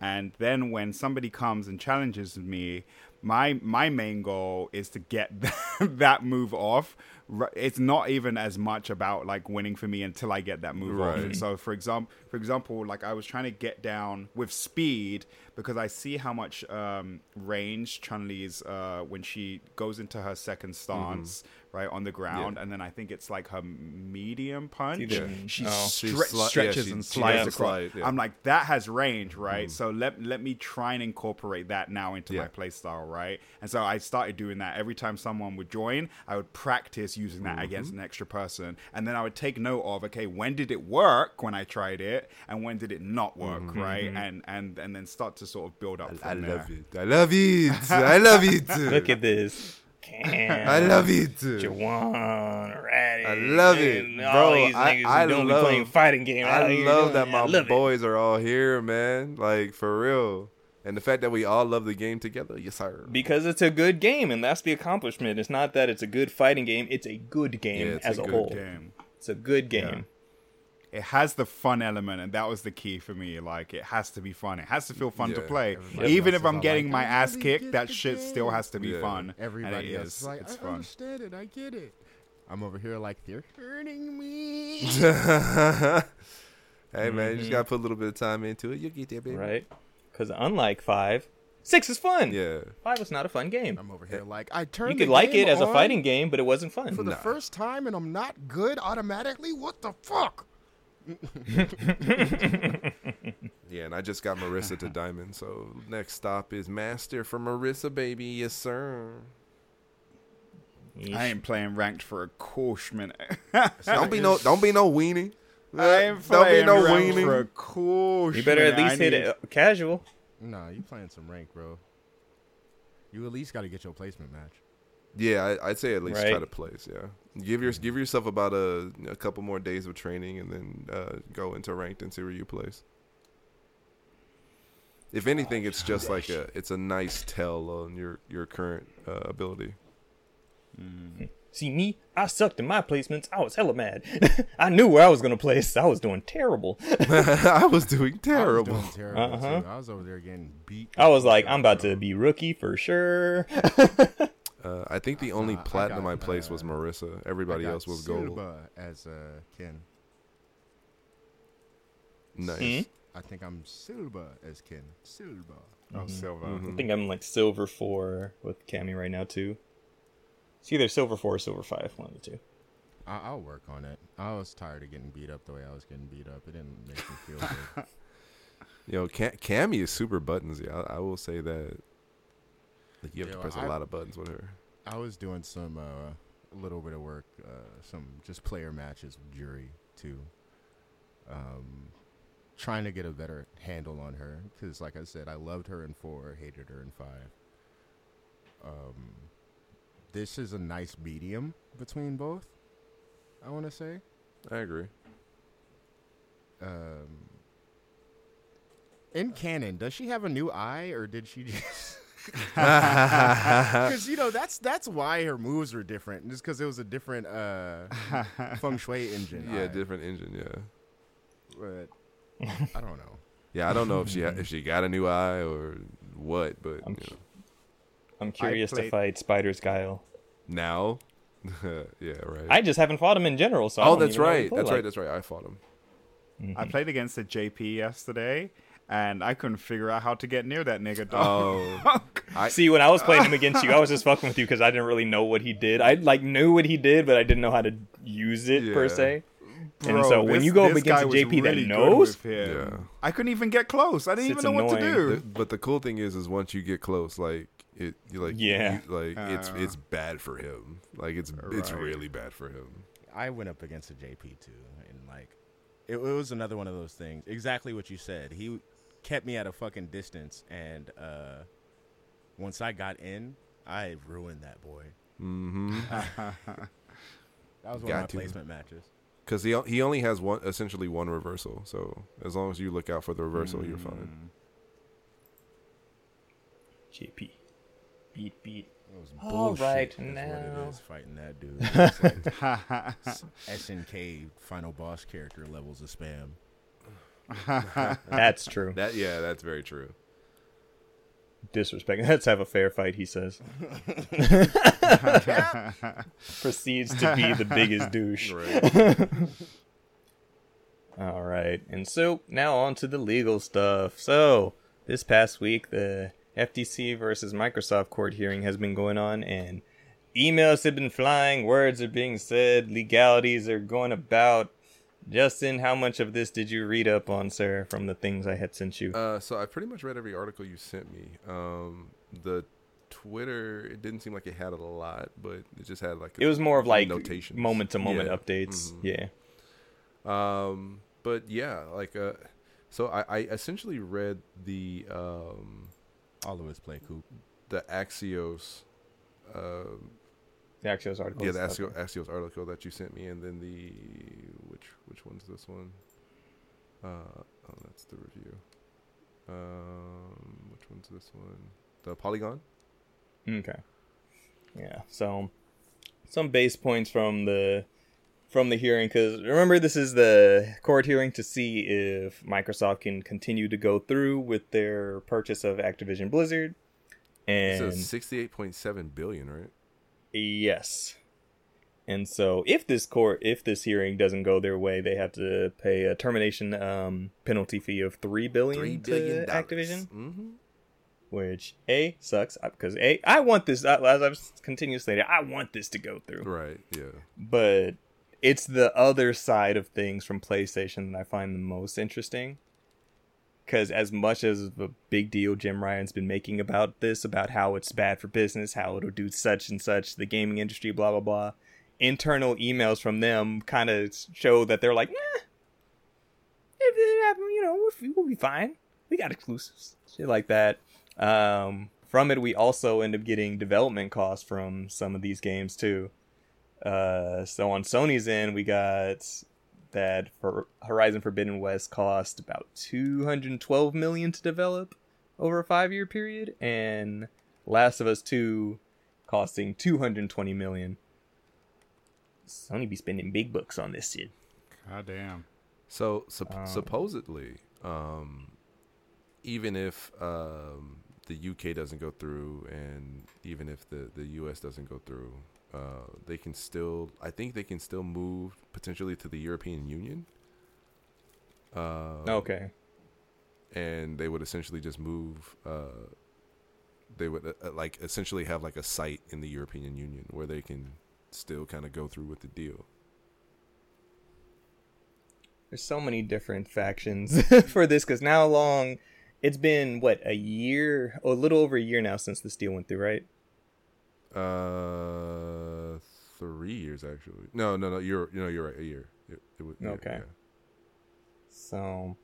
And then when somebody comes and challenges me, my my main goal is to get that move off. It's not even as much about like winning for me until I get that move off. Right. And so, for example, for example, like I was trying to get down with speed because I see how much um, range Chun Li's uh, when she goes into her second stance, right on the ground, and then I think it's like her medium punch. Either- She oh. Stre- sli- yeah, stretches she- and slides does across. slide, yeah. I'm like, that has range, right? Mm-hmm. So let let me try and incorporate that now into Yeah. my playstyle, right? And so I started doing that every time someone would join. I would practice using that against mm-hmm. an extra person, and then I would take note of, okay, when did it work when I tried it, and when did it not work, mm-hmm, right? And and and then start to sort of build up. I From love there. it. I love it. I love it. Look at this. Cam, I love it. Jawan, Ratty. I love it, bro. these I- niggas I love- be playing fighting games. I love that my love it. boys are all here, man. Like for real. And the fact that we all love the game together, yes, sir. Because it's a good game, and that's the accomplishment. It's not that it's a good fighting game; it's a good game Yeah, as a a, good whole. Game. It's a good game. It has the fun element, and that was the key for me. Like, it has to be fun. It has to feel fun to play. Even if I'm getting like, my ass kicked, that the shit still has to be Yeah. fun. Everybody and it else is. is like, it's I fun. understand it. I get it. I'm over here like they're hurting me. hey man, you Mm-hmm. just gotta put a little bit of time into it. You'll get there, baby. Right? Because unlike five, six is fun. Yeah. Five was not a fun game. I'm over here like I turned. You could like it as a fighting game, but it wasn't fun. for the Nah. first time, and I'm not good automatically. What the fuck? Yeah, and I just got Marisa to Diamond, so next stop is Master for Marisa, baby. Yes, sir. I ain't playing ranked for a course minute. Don't be no, don't be no weenie. I ain't don't be playing no ranked for a weenie. course You better at least I hit need- it uh, casual. Nah, you playing some rank, bro. You at least got to get your placement match. Yeah, I, I'd say at least try to place. Yeah, give your give yourself about a a couple more days of training, and then uh, go into ranked and see where you place. If anything, it's just like a it's a nice tell on your your current uh, ability. See me, I sucked in my placements. I was hella mad. I knew where I was gonna place. I was doing terrible. I was doing I terrible. was doing terrible Uh-huh. too. I was over there getting beat. I was like, I'm about to be rookie for sure. Uh, I think the only Uh, I platinum got, I placed was uh, Marisa. I Everybody got else was gold. As uh, Ken. Nice. Hmm? I think I'm Silva as Ken. Silva. Oh, Silver. Mm-hmm. I think I'm like silver four with Cammy right now too. It's either silver four or silver five, one of the two. I- I'll work on it. I was tired of getting beat up the way I was getting beat up. It didn't make me feel good. Yo, Cam- Cammy is super buttonsy. I, I will say that. Like you have to press a I- lot of buttons with her. I was doing some uh, a little bit of work, uh, some just player matches with Juri too. Um, trying to get a better handle on her because, like I said, I loved her in four, hated her in five. Um, this is a nice medium between both. I want to say. I agree. Um, in canon, does she have a new eye, or did she just? Because you know that's that's why her moves were different, just because it was a different uh, feng shui engine. Yeah, eye. different engine. Yeah. But I don't know. Yeah, I don't know if she ha- if she got a new eye or what, but I'm, you know. I'm curious to fight Spider's Guile. now, yeah, right. I just haven't fought him in general, so I oh, don't that's even know what he right. play That's like. right. That's right. I fought him. I played against a JP yesterday, and I couldn't figure out how to get near that nigga. Dog. Oh, I See, when I was playing him against you, I was just fucking with you because I didn't really know what he did. I like knew what he did, but I didn't know how to use it per Yeah. se. and Bro, so when this- you go up against a JP that really good knows. Yeah. I couldn't even get close. I didn't It's even know what to annoying. The- do. but the cool thing is, is once you get close, like it, you like Yeah. you- like it's Uh. it's bad for him. Like it's it's really bad for him. I went up against a JP too, and like, it, it was another one of those things. Exactly what you said. He kept me at a fucking distance, and uh, once I got in, I ruined that boy. Mm-hmm. That was one Got of to. my placement matches. Because he he only has one essentially one reversal. So as long as you look out for the reversal, you're fine. JP, beat beat. It was All bullshit. right, is what now. it is fighting that dude. It's like SNK final boss character levels of spam. That's true. That yeah, that's very true. Disrespect. Let's have a fair fight. He says. Proceeds to be the biggest douche. Right. All right. And so now on to the legal stuff. So this past week, the FTC versus Microsoft court hearing has been going on, and emails have been flying, words are being said, legalities are going about. Justin, how much of this did you read up on, sir, from the things I had sent you? Uh, so I pretty much read every article you sent me. Um, the Twitter, it didn't seem like it had a lot, but it just had like it was more of like notations. moment to moment updates. Mhm. Yeah. Um, but yeah, like uh, so I, I essentially read the um All of us play Coop. the Axios, um, The Axios article. yeah, the. Axios, Axios article that you sent me, and then the which which one's this one? Uh, oh, that's the review. Um, which one's this one? The Polygon. Okay. Yeah. So some base points from the from the hearing because remember this is the court hearing to see if Microsoft can continue to go through with their purchase of Activision Blizzard. And says sixty-eight point seven billion, right? Yes. And so if this court if this hearing doesn't go their way, they have to pay a termination um, penalty fee of 3 billion Three to Activision. Mm-hmm. which a sucks because a I want this as I've continuously stated I want this to go through, Right. Yeah. but it's the other side of things from PlayStation that I find the most interesting. Because as much as a big deal Jim Ryan's been making about this, about how it's bad for business, how it'll do such and such, the gaming industry, blah blah blah, internal emails from them kind of show that they're like, eh, if it happen, you know, we'll be fine. We got exclusives, shit like that. Um, from it, we also end up getting development costs from some of these games too. Uh, so on Sony's end, we got that for Horizon Forbidden West cost about 212 million to develop over a five year period, and Last of Us 2 costing 220 million. Sony be spending big bucks on this shit. God damn. So sup- Um, supposedly, um, even if um, the UK doesn't go through, and even if the the US doesn't go through, uh, they can still. I think they can still move potentially to the European Union. Uh, Okay. and they would essentially just move. Uh, they would uh, uh, like essentially have like a site in the European Union where they can still kind of go through with the deal. There's so many different factions for this because now long it's been what a year, a little over a year now since this deal went through, right? Uh, three years actually. No, no, no. You're, you know, you're right. A year. It, it was, yeah, Okay. yeah. So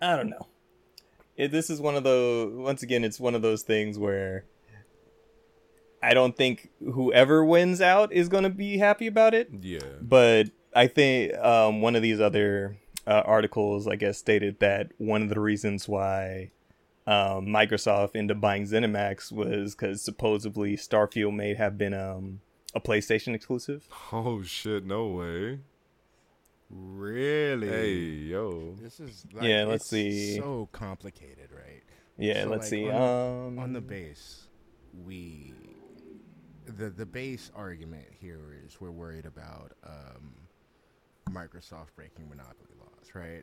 I don't know. It, this is one of those. Once again, it's one of those things where I don't think whoever wins out is going to be happy about it. Yeah. But I think um, one of these other uh, articles, I guess, stated that one of the reasons why um, Microsoft into buying ZeniMax was because supposedly Starfield may have been um, a PlayStation exclusive. Oh shit! No way. Really? Hey yo. This is Yeah, let's it's see. So complicated, right? Yeah, So, let's like, see. on- um, on the base, we the the base argument here is we're worried about um, Microsoft breaking monopoly laws, right?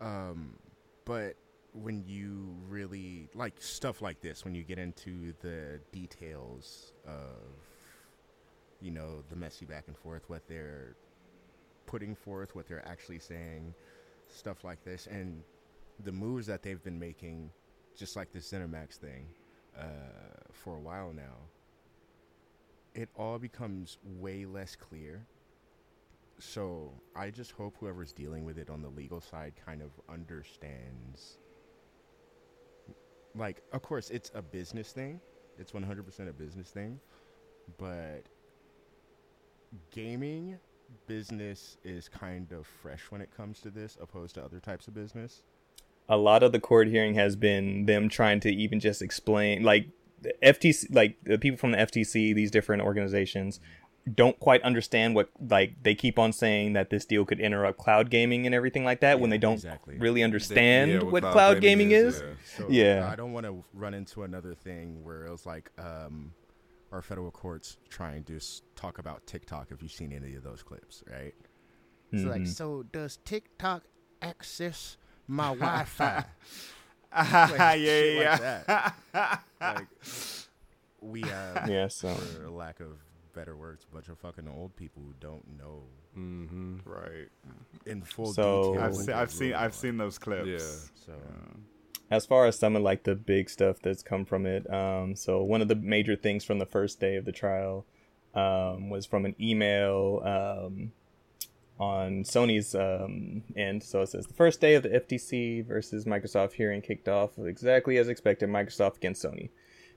Um, but when you really like stuff like this, when you get into the details of you know the messy back and forth, what they're putting forth, what they're actually saying, stuff like this, and the moves that they've been making, just like the ZeniMax thing, uh, for a while now, it all becomes way less clear. So I just hope whoever's dealing with it on the legal side kind of understands. Like, of course, it's a business thing. It's 100% a business thing. But gaming business is kind of fresh when it comes to this, opposed to other types of business. a lot of the court hearing has been them trying to even just explain like the FTC like the people from the FTC these different organizations don't quite understand what like they keep on saying that this deal could interrupt cloud gaming and everything like that when they don't exactly. really understand yeah, what what cloud, cloud gaming, gaming is. is, yeah. So Yeah. I don't want to run into another thing where it was like um, our federal courts trying to talk about TikTok. If you've seen any of those clips, right? It's like, Mhm. so does TikTok access my Wi-Fi? yeah, Like, yeah, like yeah. that. like we have, Yeah, so for lack of better words, a bunch of fucking old people who don't know Mm-hmm. right. in full So- detail. I've what seen, I've seen, I've are. seen those clips. Yeah. So as far as some of like the big stuff that's come from it um so one of the major things from the first day of the trial um was from an email um on Sony's um, end. So it says the first day of the FTC versus Microsoft hearing kicked off exactly as expected. Microsoft against Sony.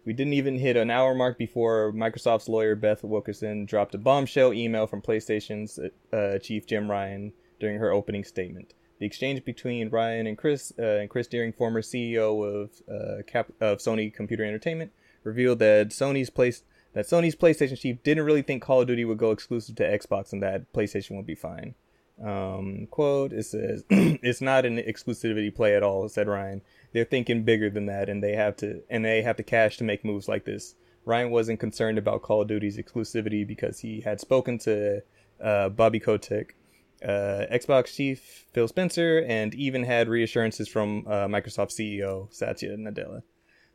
We didn't even hit an hour mark before Microsoft's lawyer Beth Wilkinson dropped a bombshell email from PlayStation's uh, chief Jim Ryan during her opening statement. The exchange between Ryan and Chris uh, and Chris Deering, former CEO of uh, Cap- of Sony Computer Entertainment, revealed that Sony's place that Sony's PlayStation chief didn't really think Call of Duty would go exclusive to Xbox and that PlayStation would be fine. Um, quote: It says it's not an exclusivity play at all," said Ryan. They're thinking bigger than that, and they have to and they have the cash to make moves like this. Ryan wasn't concerned about Call of Duty's exclusivity because he had spoken to uh, Bobby Kotick, uh, Xbox chief Phil Spencer, and even had reassurances from uh, Microsoft CEO Satya Nadella.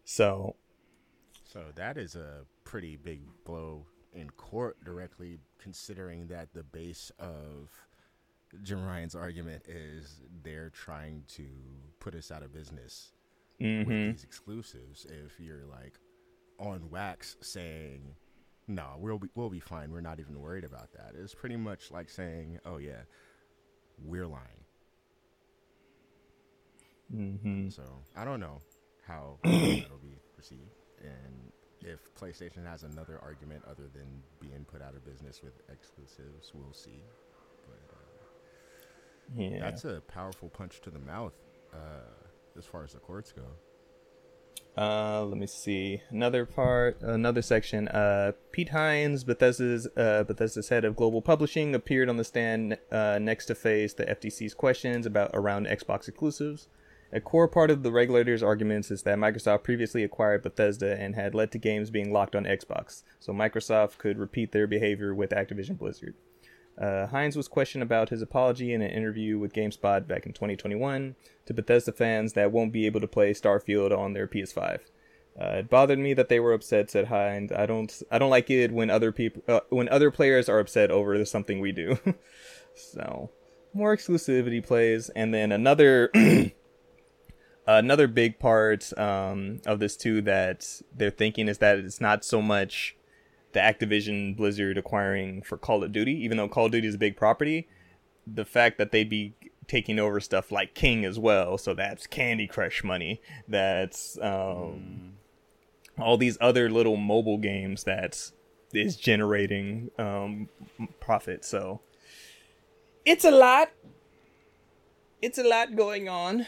So, So that is a pretty big blow in court directly considering that the base of Jim Ryan's argument is they're trying to put us out of business with mhm. these exclusives. If you're like on wax saying, "No, we'll be we'll be fine. We're not even worried about that," it's pretty much like saying, "Oh yeah, we're lying." Mhm. So I don't know how that'll be received, and if PlayStation has another argument other than being put out of business with exclusives, we'll see. Yeah. that's a powerful punch to the mouth uh, as far as the courts go. Uh, let me see. Another part, another section. Uh, Pete Hines, Bethesda's uh, Bethesda's head of global publishing, appeared on the stand uh, next to face the FTC's questions about around Xbox exclusives. A core part of the regulator's arguments is that Microsoft previously acquired Bethesda and had led to games being locked on Xbox, so Microsoft could repeat their behavior with Activision Blizzard. Uh, Hines was questioned about his apology in an interview with GameSpot back in 2021 to Bethesda fans that won't be able to play Starfield on their PS5. Uh, it bothered me that they were upset," said Hines. "I don't, I don't like it when other people, uh, when other players are upset over something we do." so, more exclusivity plays, and then another, another big part um, of this too that they're thinking is that it's not so much the Activision Blizzard acquiring for Call of Duty, even though Call of Duty is a big property, the fact that they'd be taking over stuff like King as well, so that's Candy Crush money, that's um, all these other little mobile games that is generating um, profit. So it's a lot. It's a lot going on.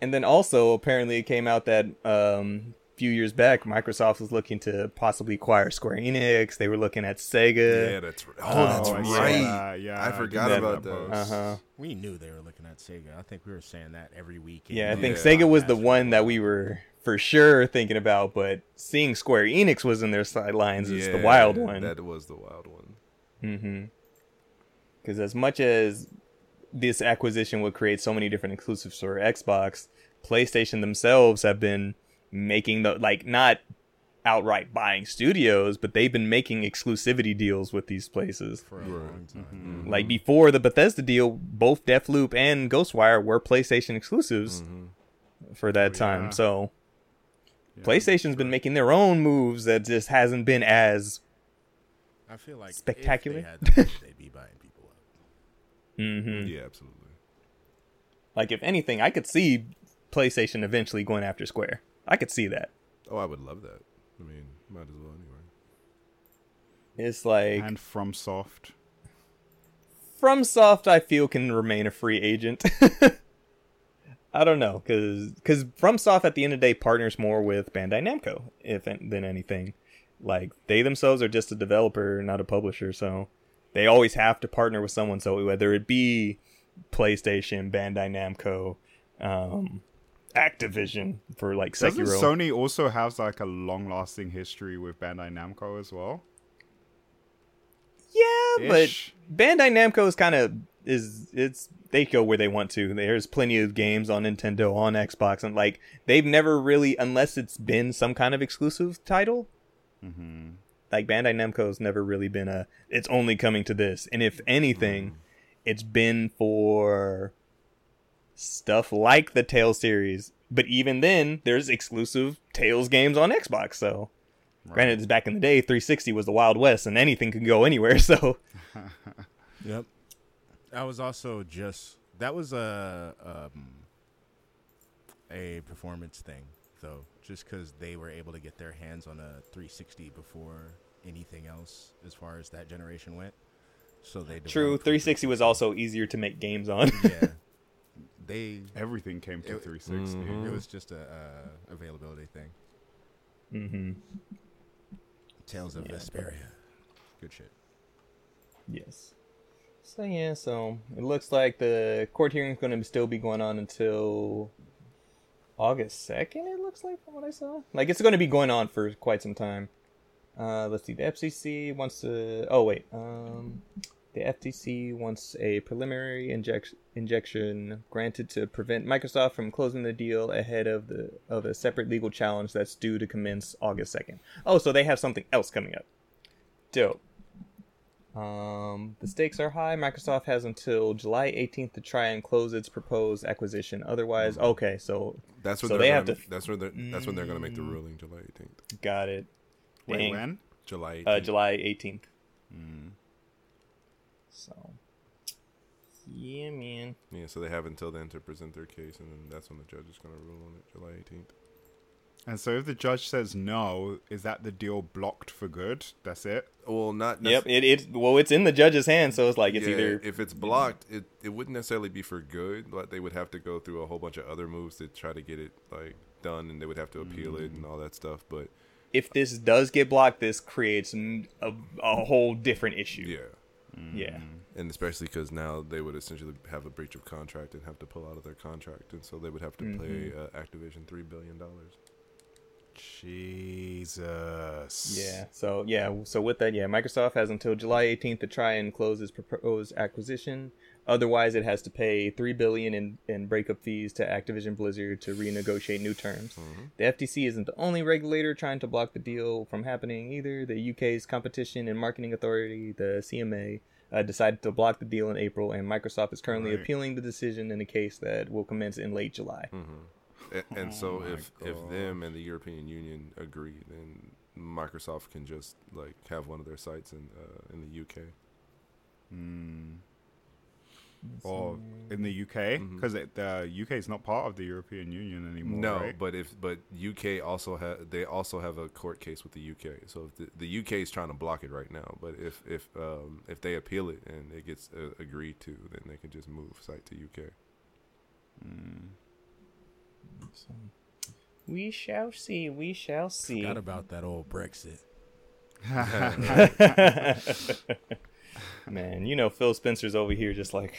And then also, apparently, it came out that um, few years back, Microsoft was looking to possibly acquire Square Enix. They were looking at Sega. Yeah, that's right. Oh, that's Oh, right. yeah, yeah, I I forgot did about that those. Uh huh. We knew they were looking at Sega. I think we were saying that every week. Yeah, I think Yeah. Sega was the one that we were for sure thinking about, but seeing Square Enix was in their sidelines is the wild one. That was the wild one. Mm-hmm. Because as much as this acquisition would create so many different exclusives for Xbox, PlayStation themselves have been making the like not outright buying studios, but they've been making exclusivity deals with these places. for a Right. long time. Mm-hmm. Mm-hmm. Like before the Bethesda deal, both Deathloop and Ghostwire were PlayStation exclusives mm-hmm. for that oh, time. yeah. So Yeah. PlayStation's been making their own moves that just hasn't been as I feel like Spectacular. If they had, they'd be buying people up. Mm-hmm. Yeah, absolutely. Like if anything, I could see PlayStation eventually going after Square. I could see that. Oh, I would love that. I mean, might as well anyway. It's like and FromSoft. From soft, I feel can remain a free agent. I don't know, because because FromSoft at the end of the day partners more with Bandai Namco if than anything. Like they themselves are just a developer, not a publisher, so they always have to partner with someone. So whether it be PlayStation, Bandai Namco, um, Activision for like Doesn't Sony also has like a long-lasting history with Bandai Namco as well? Yeah, but Bandai Namco is kind of is it's they go where they want to. There's plenty of games on Nintendo, on Xbox, and like they've never really, unless it's been some kind of exclusive title. Mm-hmm. Like Bandai Namco's never really been a. It's only coming to this, and if anything, it's been for stuff like the Tales series. But even then, there's exclusive Tales games on Xbox. So, granted, it's back in the day. 360 was the Wild West, and anything could go anywhere. So. Yep. That was also just that was a um, a performance thing though, just because they were able to get their hands on a 360 before anything else as far as that generation went. So they True, 360 was also easier to make games on. yeah. They Everything came to It- 360. Mhm. it was just a uh, availability thing. mm-hmm. Tales of Yeah. Vesperia. Good shit. Yes. So yeah, so it looks like the court hearing is going to still be going on until August second. It looks like from what I saw, like it's going to be going on for quite some time. Uh, let's see. The FCC wants to. Oh wait. Um, the FTC wants a preliminary inject- injection granted to prevent Microsoft from closing the deal ahead of the of a separate legal challenge that's due to commence August second. Oh, so they have something else coming up. Dope. Um, the stakes are high. Microsoft has until July 18th to try and close its proposed acquisition. Otherwise, okay, so That's when So they're gonna, have to- Mm. That's when they're. That's when they're gonna make the ruling, July 18th. got it. Wait, Dang. when? July 18th. Uh, July 18th. Mm. So, yeah, man. Yeah, so they have until then to present their case, and then that's when the judge is gonna rule on it, July 18th. And so if the judge says no, is that the deal blocked for good? That's it? Well, not. Yep, it it well, it's in the judge's hands, so it's like it's yeah, either if it's blocked, it it wouldn't necessarily be for good. But they would have to go through a whole bunch of other moves to try to get it like done, and they would have to appeal it and all that stuff. But if this does get blocked, this creates mm, a, a whole different issue. yeah, Yeah. and especially because now they would essentially have a breach of contract and have to pull out of their contract, and so they would have to pay uh, Activision three billion dollars. Jesus. Yeah. So yeah. So with that, yeah, Microsoft has until July 18th to try and close its proposed acquisition. Otherwise, it has to pay three billion in, in breakup fees to Activision Blizzard to renegotiate new terms. The FTC isn't the only regulator trying to block the deal from happening either. The UK's Competition and Marketing Authority, the CMA, uh, decided to block the deal in April, and Microsoft is currently Right. appealing the decision in a case that will commence in late July. And, and so Oh my if if them and the European Union agree, then Microsoft can just like have one of their sites in uh, in the UK. Mm. Or in the UK? Because the UK is not part of the European Union anymore, No, right? but if but UK also have they also have a court case with the UK. So if the, the UK is trying to block it right now, but if if um if they appeal it and it gets uh, agreed to, then they can just move site to UK. Mm. So, we shall see. We shall see. Forgot about that old Brexit. man, you know Phil Spencer's over here just like,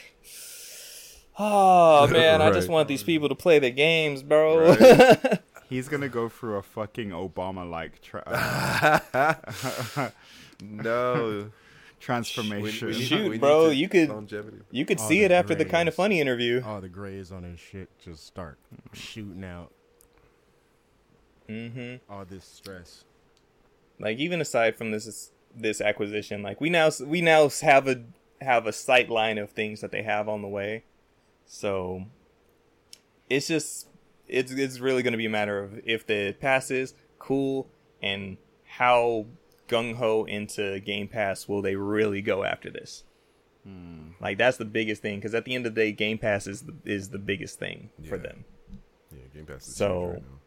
oh man, I just want these people to play the games, bro. He's gonna go through a fucking Obama-like tra- uh, No, transformation. We- we Shoot, we bro, you could- longevity. you could Oh, see it after the kind of funny interview. All the grays on his shit just start shooting out Mm-hmm. all this stress. Like even aside from this this acquisition, like we now we now have a have a sight line of things that they have on the way. So it's just it's it's really going to be a matter of if the passes cool and how gung ho into Game Pass will they really go after this. Hmm. Like that's the biggest thing because at the end of the day, Game Pass is the, is the biggest thing for them. Yeah, Game Pass is So- huge right now.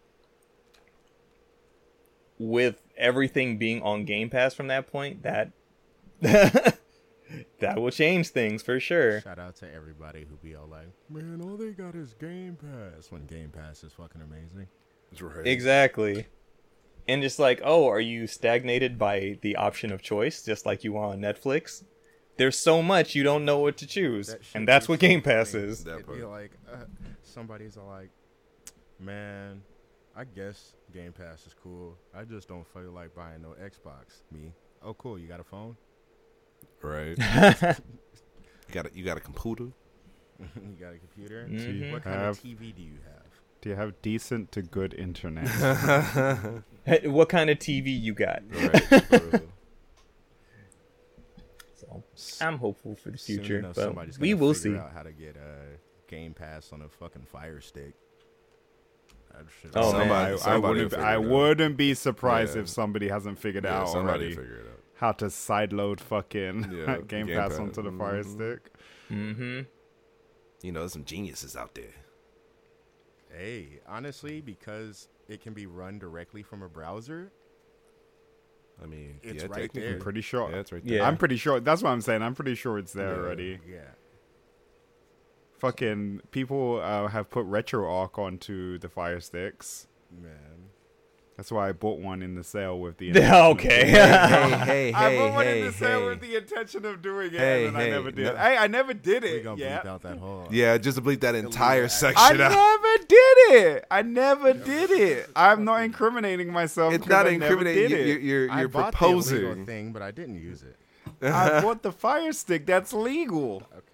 With everything being on Game Pass from that point, that that will change things for sure. Shout out to everybody who be all like, man, all they got is Game Pass. When Game Pass is fucking amazing. Right. Exactly. And just like, oh, are you stagnated by the option of choice, just like you are on Netflix? There's so much you don't know what to choose, That and that's what Game Pass is. That It'd be like, uh, somebody's all like, man, I guess Game Pass is cool. I just don't feel like buying no Xbox. Me, oh cool, you got a phone? Right. you got a, you got a computer. you got a computer? Mhm. What kind Have- of TV do you have? Do you have decent to good internet? Hey, what kind of TV you got? Right. So I'm hopeful for the future, enough, but we will see. out how to get a Game Pass on a fucking Fire Stick. That shit Oh, is- man. I, I wouldn't. figure I wouldn't be surprised Yeah. if somebody hasn't figured Yeah, out somebody already figure it out. how to sideload fucking Yeah, Game, Game Pass Pass. onto the Fire Mhm. Stick. Mm-hmm. You know, there's some geniuses out there. Hey, honestly, because it can be run directly from a browser, I mean, It's yeah, right there. I'm pretty sure. Yeah, it's right there. Yeah. I'm pretty sure. That's what I'm saying. I'm pretty sure it's there Yeah. already. Yeah. Fucking people uh, have put RetroArch onto the fire sticks. Man. That's why I bought one in the sale with the. Yeah, okay. hey, hey, I hey, bought one in the sale hey. with the intention of doing it, Hey, and I never did. no. Hey, I never did We it. gonna Yeah. bleep out that whole. Yeah, just to bleep that entire I section I out. never did it. I never did it. I'm not incriminating myself. It's not I incriminating. did You, it. you're you're, I you're bought the proposing. thing, but I didn't use it. I bought the fire stick. That's legal. Okay.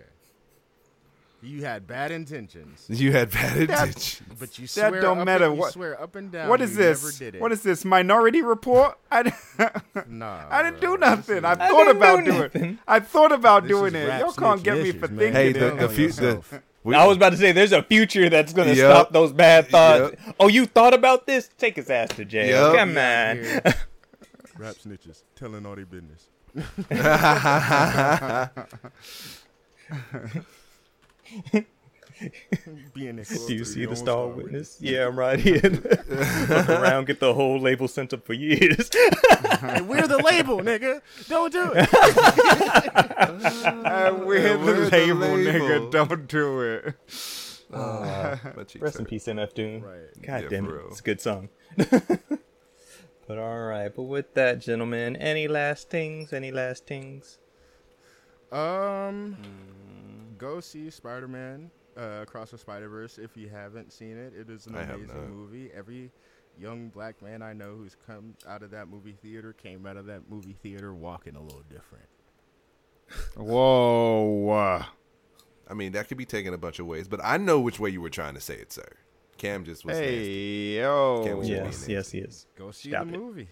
You had bad intentions, You had bad intentions. but you That swear don't up matter And, you what- swear up and down. What is you Never this? did it. What is this? Minority Report? I, d- Nah, I didn't bro, do nothing. I this I thought about do doing. it. I thought about This doing it. Y'all can't snitch get me for man. thinking Hey, the, Down the, on few, the we- I was about to say, there's a future that's gonna Yup. stop those bad thoughts. Yup. Oh, you thought about this? Take his ass to jail. Yup. Come on. here. Rap snitches telling all their business. Being Do you see the star witness? Yeah, I'm right here. Look around, get the whole label sent up for years. And we're the label, nigga. Don't do it. Uh, we're the we're the label, label. nigga. Don't do it. my cheeks Rest in peace, MF Doom. Right. God Yeah, damn it, real. it's a good song. but all right, but with that, gentlemen, any last things? Any last things? Um, go see Spider Man uh, Across the Spider Verse if you haven't seen it. It is an I amazing movie. Every young black man I know who's come out of that movie theater came out of that movie theater walking a little different. Whoa. uh, I mean, that could be taken a bunch of ways, but I know which way you were trying to say it, sir. Cam just was. Hey, Can't yo. wait to Yes, be yes, yes. Go see Stop the it. movie.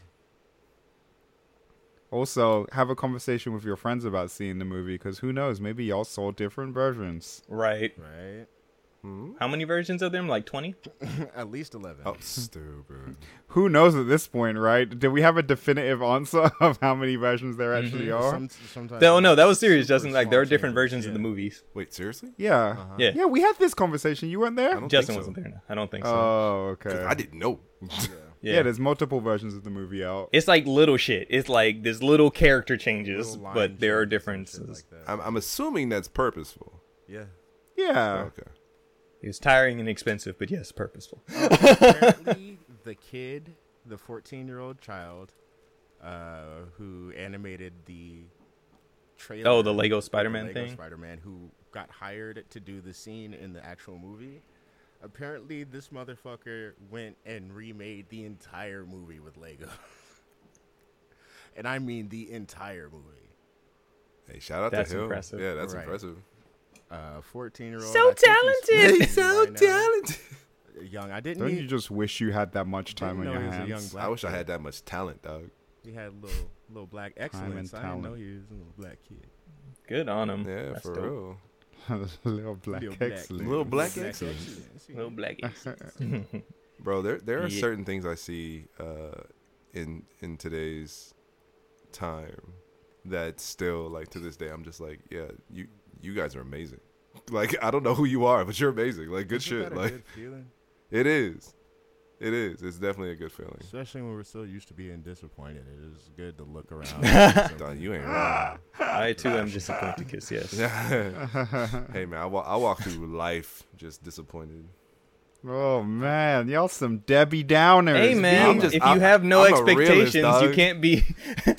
Also, have a conversation with your friends about seeing the movie because who knows? Maybe y'all saw different versions. Right. Right? Hmm? How many versions of them? Like 20? At least 11. Oh, stupid. Who knows at this point, right? Do we have a definitive answer of how many versions there actually are? Some, sometimes No, no, that was serious, Justin. Like, there are different changes, versions of the movies. Wait, seriously? yeah. Uh-huh. Yeah. Yeah, we had this conversation. You weren't there? Justin so. wasn't there. No, I don't think so. Oh, 'Cause okay. I didn't know. Yeah. yeah. there's multiple versions of the movie out. it's like little shit. It's like there's little character changes, Little but there are changes and shit differences. like. I'm, I'm assuming that's purposeful. Yeah. Yeah. Okay. It's tiring and expensive, but yes, purposeful. apparently the kid, the 14 year old child, uh, who animated the trailer. Oh, the Lego Spider-Man Lego thing? Spider-Man, who got hired to do the scene in the actual movie. Apparently, this motherfucker went and remade the entire movie with Lego. and I mean the entire movie. Hey, shout out That's to him. impressive. Yeah, that's Right. impressive. Uh, 14 year old. So talented. He's so talented. Young. I didn't Don't need, you just wish you had that much time on your know a young hands? black I wish I had that much talent, dog. He had little little black excellence. I didn't know he was a little black kid. Good on him. Yeah, That's for dope. real. Little black Little black- excellence. Little black excellence. Little black X. Bro, there there are Yeah. certain things I see uh, in in today's time that still like to this day I'm just like, yeah, you you guys are amazing. Like I don't know who you are, but you're amazing. Like good Isn't shit. that a Like good feeling? it is. It is. It's definitely a good feeling. Especially when we're so used to being disappointed. It is good to look around. and Dog, you ain't ah! wrong. I too am disappointed, kiss. Yes. hey man, I, wa- I walk through life just disappointed. Oh man, y'all some Debbie Downers. Hey man, I'm just- if you I'm- have no I'm a realist, expectations, you can't be.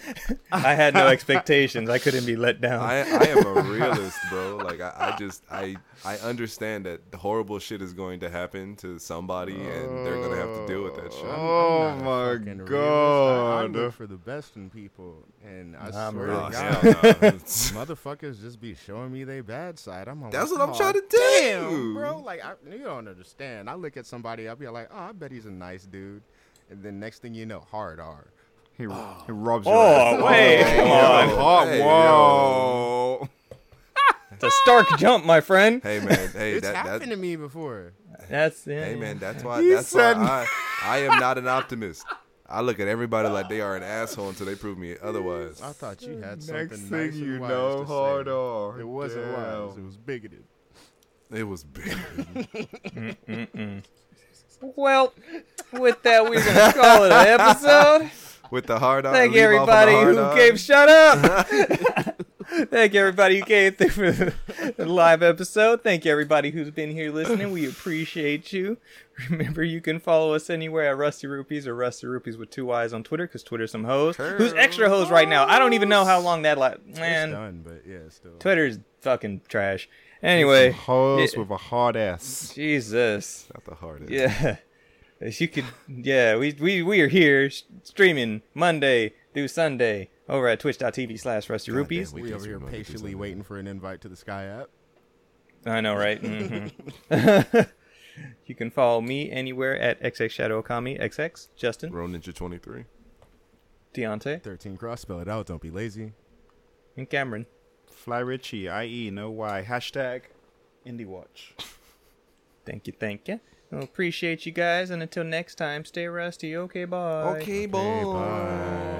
I had no expectations. I couldn't be let down. I I am a realist, bro. Like I, I just I I understand that horrible shit is going to happen to somebody, and they're gonna have to deal with that shit. Oh I'm my god! realist. I, I God. look for the best in people, and I Nah, I'm swear a Oh, to. God, hell no. motherfuckers just be showing me their bad side. I'm That's like, what I'm "Aw, trying to do." damn, bro. Like I, you don't understand. I look at somebody, I'll be like, oh, I bet he's a nice dude, and then next thing you know, hard R. He, he robs oh, your Oh, ass. wait, oh, Hey, come on. Oh, Hey, whoa. It's a stark ah! jump, my friend. Hey man, hey It's that, happened that to me before. That's yeah, hey man, that's why He that's said- why I, I am not an optimist. I look at everybody like they are an asshole until they prove me otherwise. I thought you had something Next nice thing and you wise know, to say. hard R. It wasn't Damn. wise. It was bigoted. It was big. Well, with that, we're gonna call it an episode. with the hard on. Thank leave off on the everybody who on. came. Shut up. Thank you everybody who came through for the, live episode. Thank you everybody who's been here listening. We appreciate you. Remember, you can follow us anywhere at Rusty Rupees or Rusty Rupees with two eyes on Twitter because Twitter's some hoes. Who's extra hoes right now? I don't even know how long that It's man. done, but yeah, still. Twitter's fucking trash. Anyway, yeah. with a hard ass. Jesus. Not the hardest. Yeah. As you could, yeah, we, we, we are here streaming Monday through Sunday over at twitch.tv slash rusty God rupees. damn, we did over here patiently waiting for an invite to the Sky app. I know, right? hmm you can follow me anywhere at XX Shadow Okami, XX, Justin, Roll Ninja 23. Deontay, 13 cross, spell it out. Don't be lazy. and Cameron. Fly Richie, IE, no Y. Hashtag Indie Watch. Thank you, thank you. Well, appreciate you guys, and until next time, stay rusty. Okay, bye. Okay, Okay, boy. bye.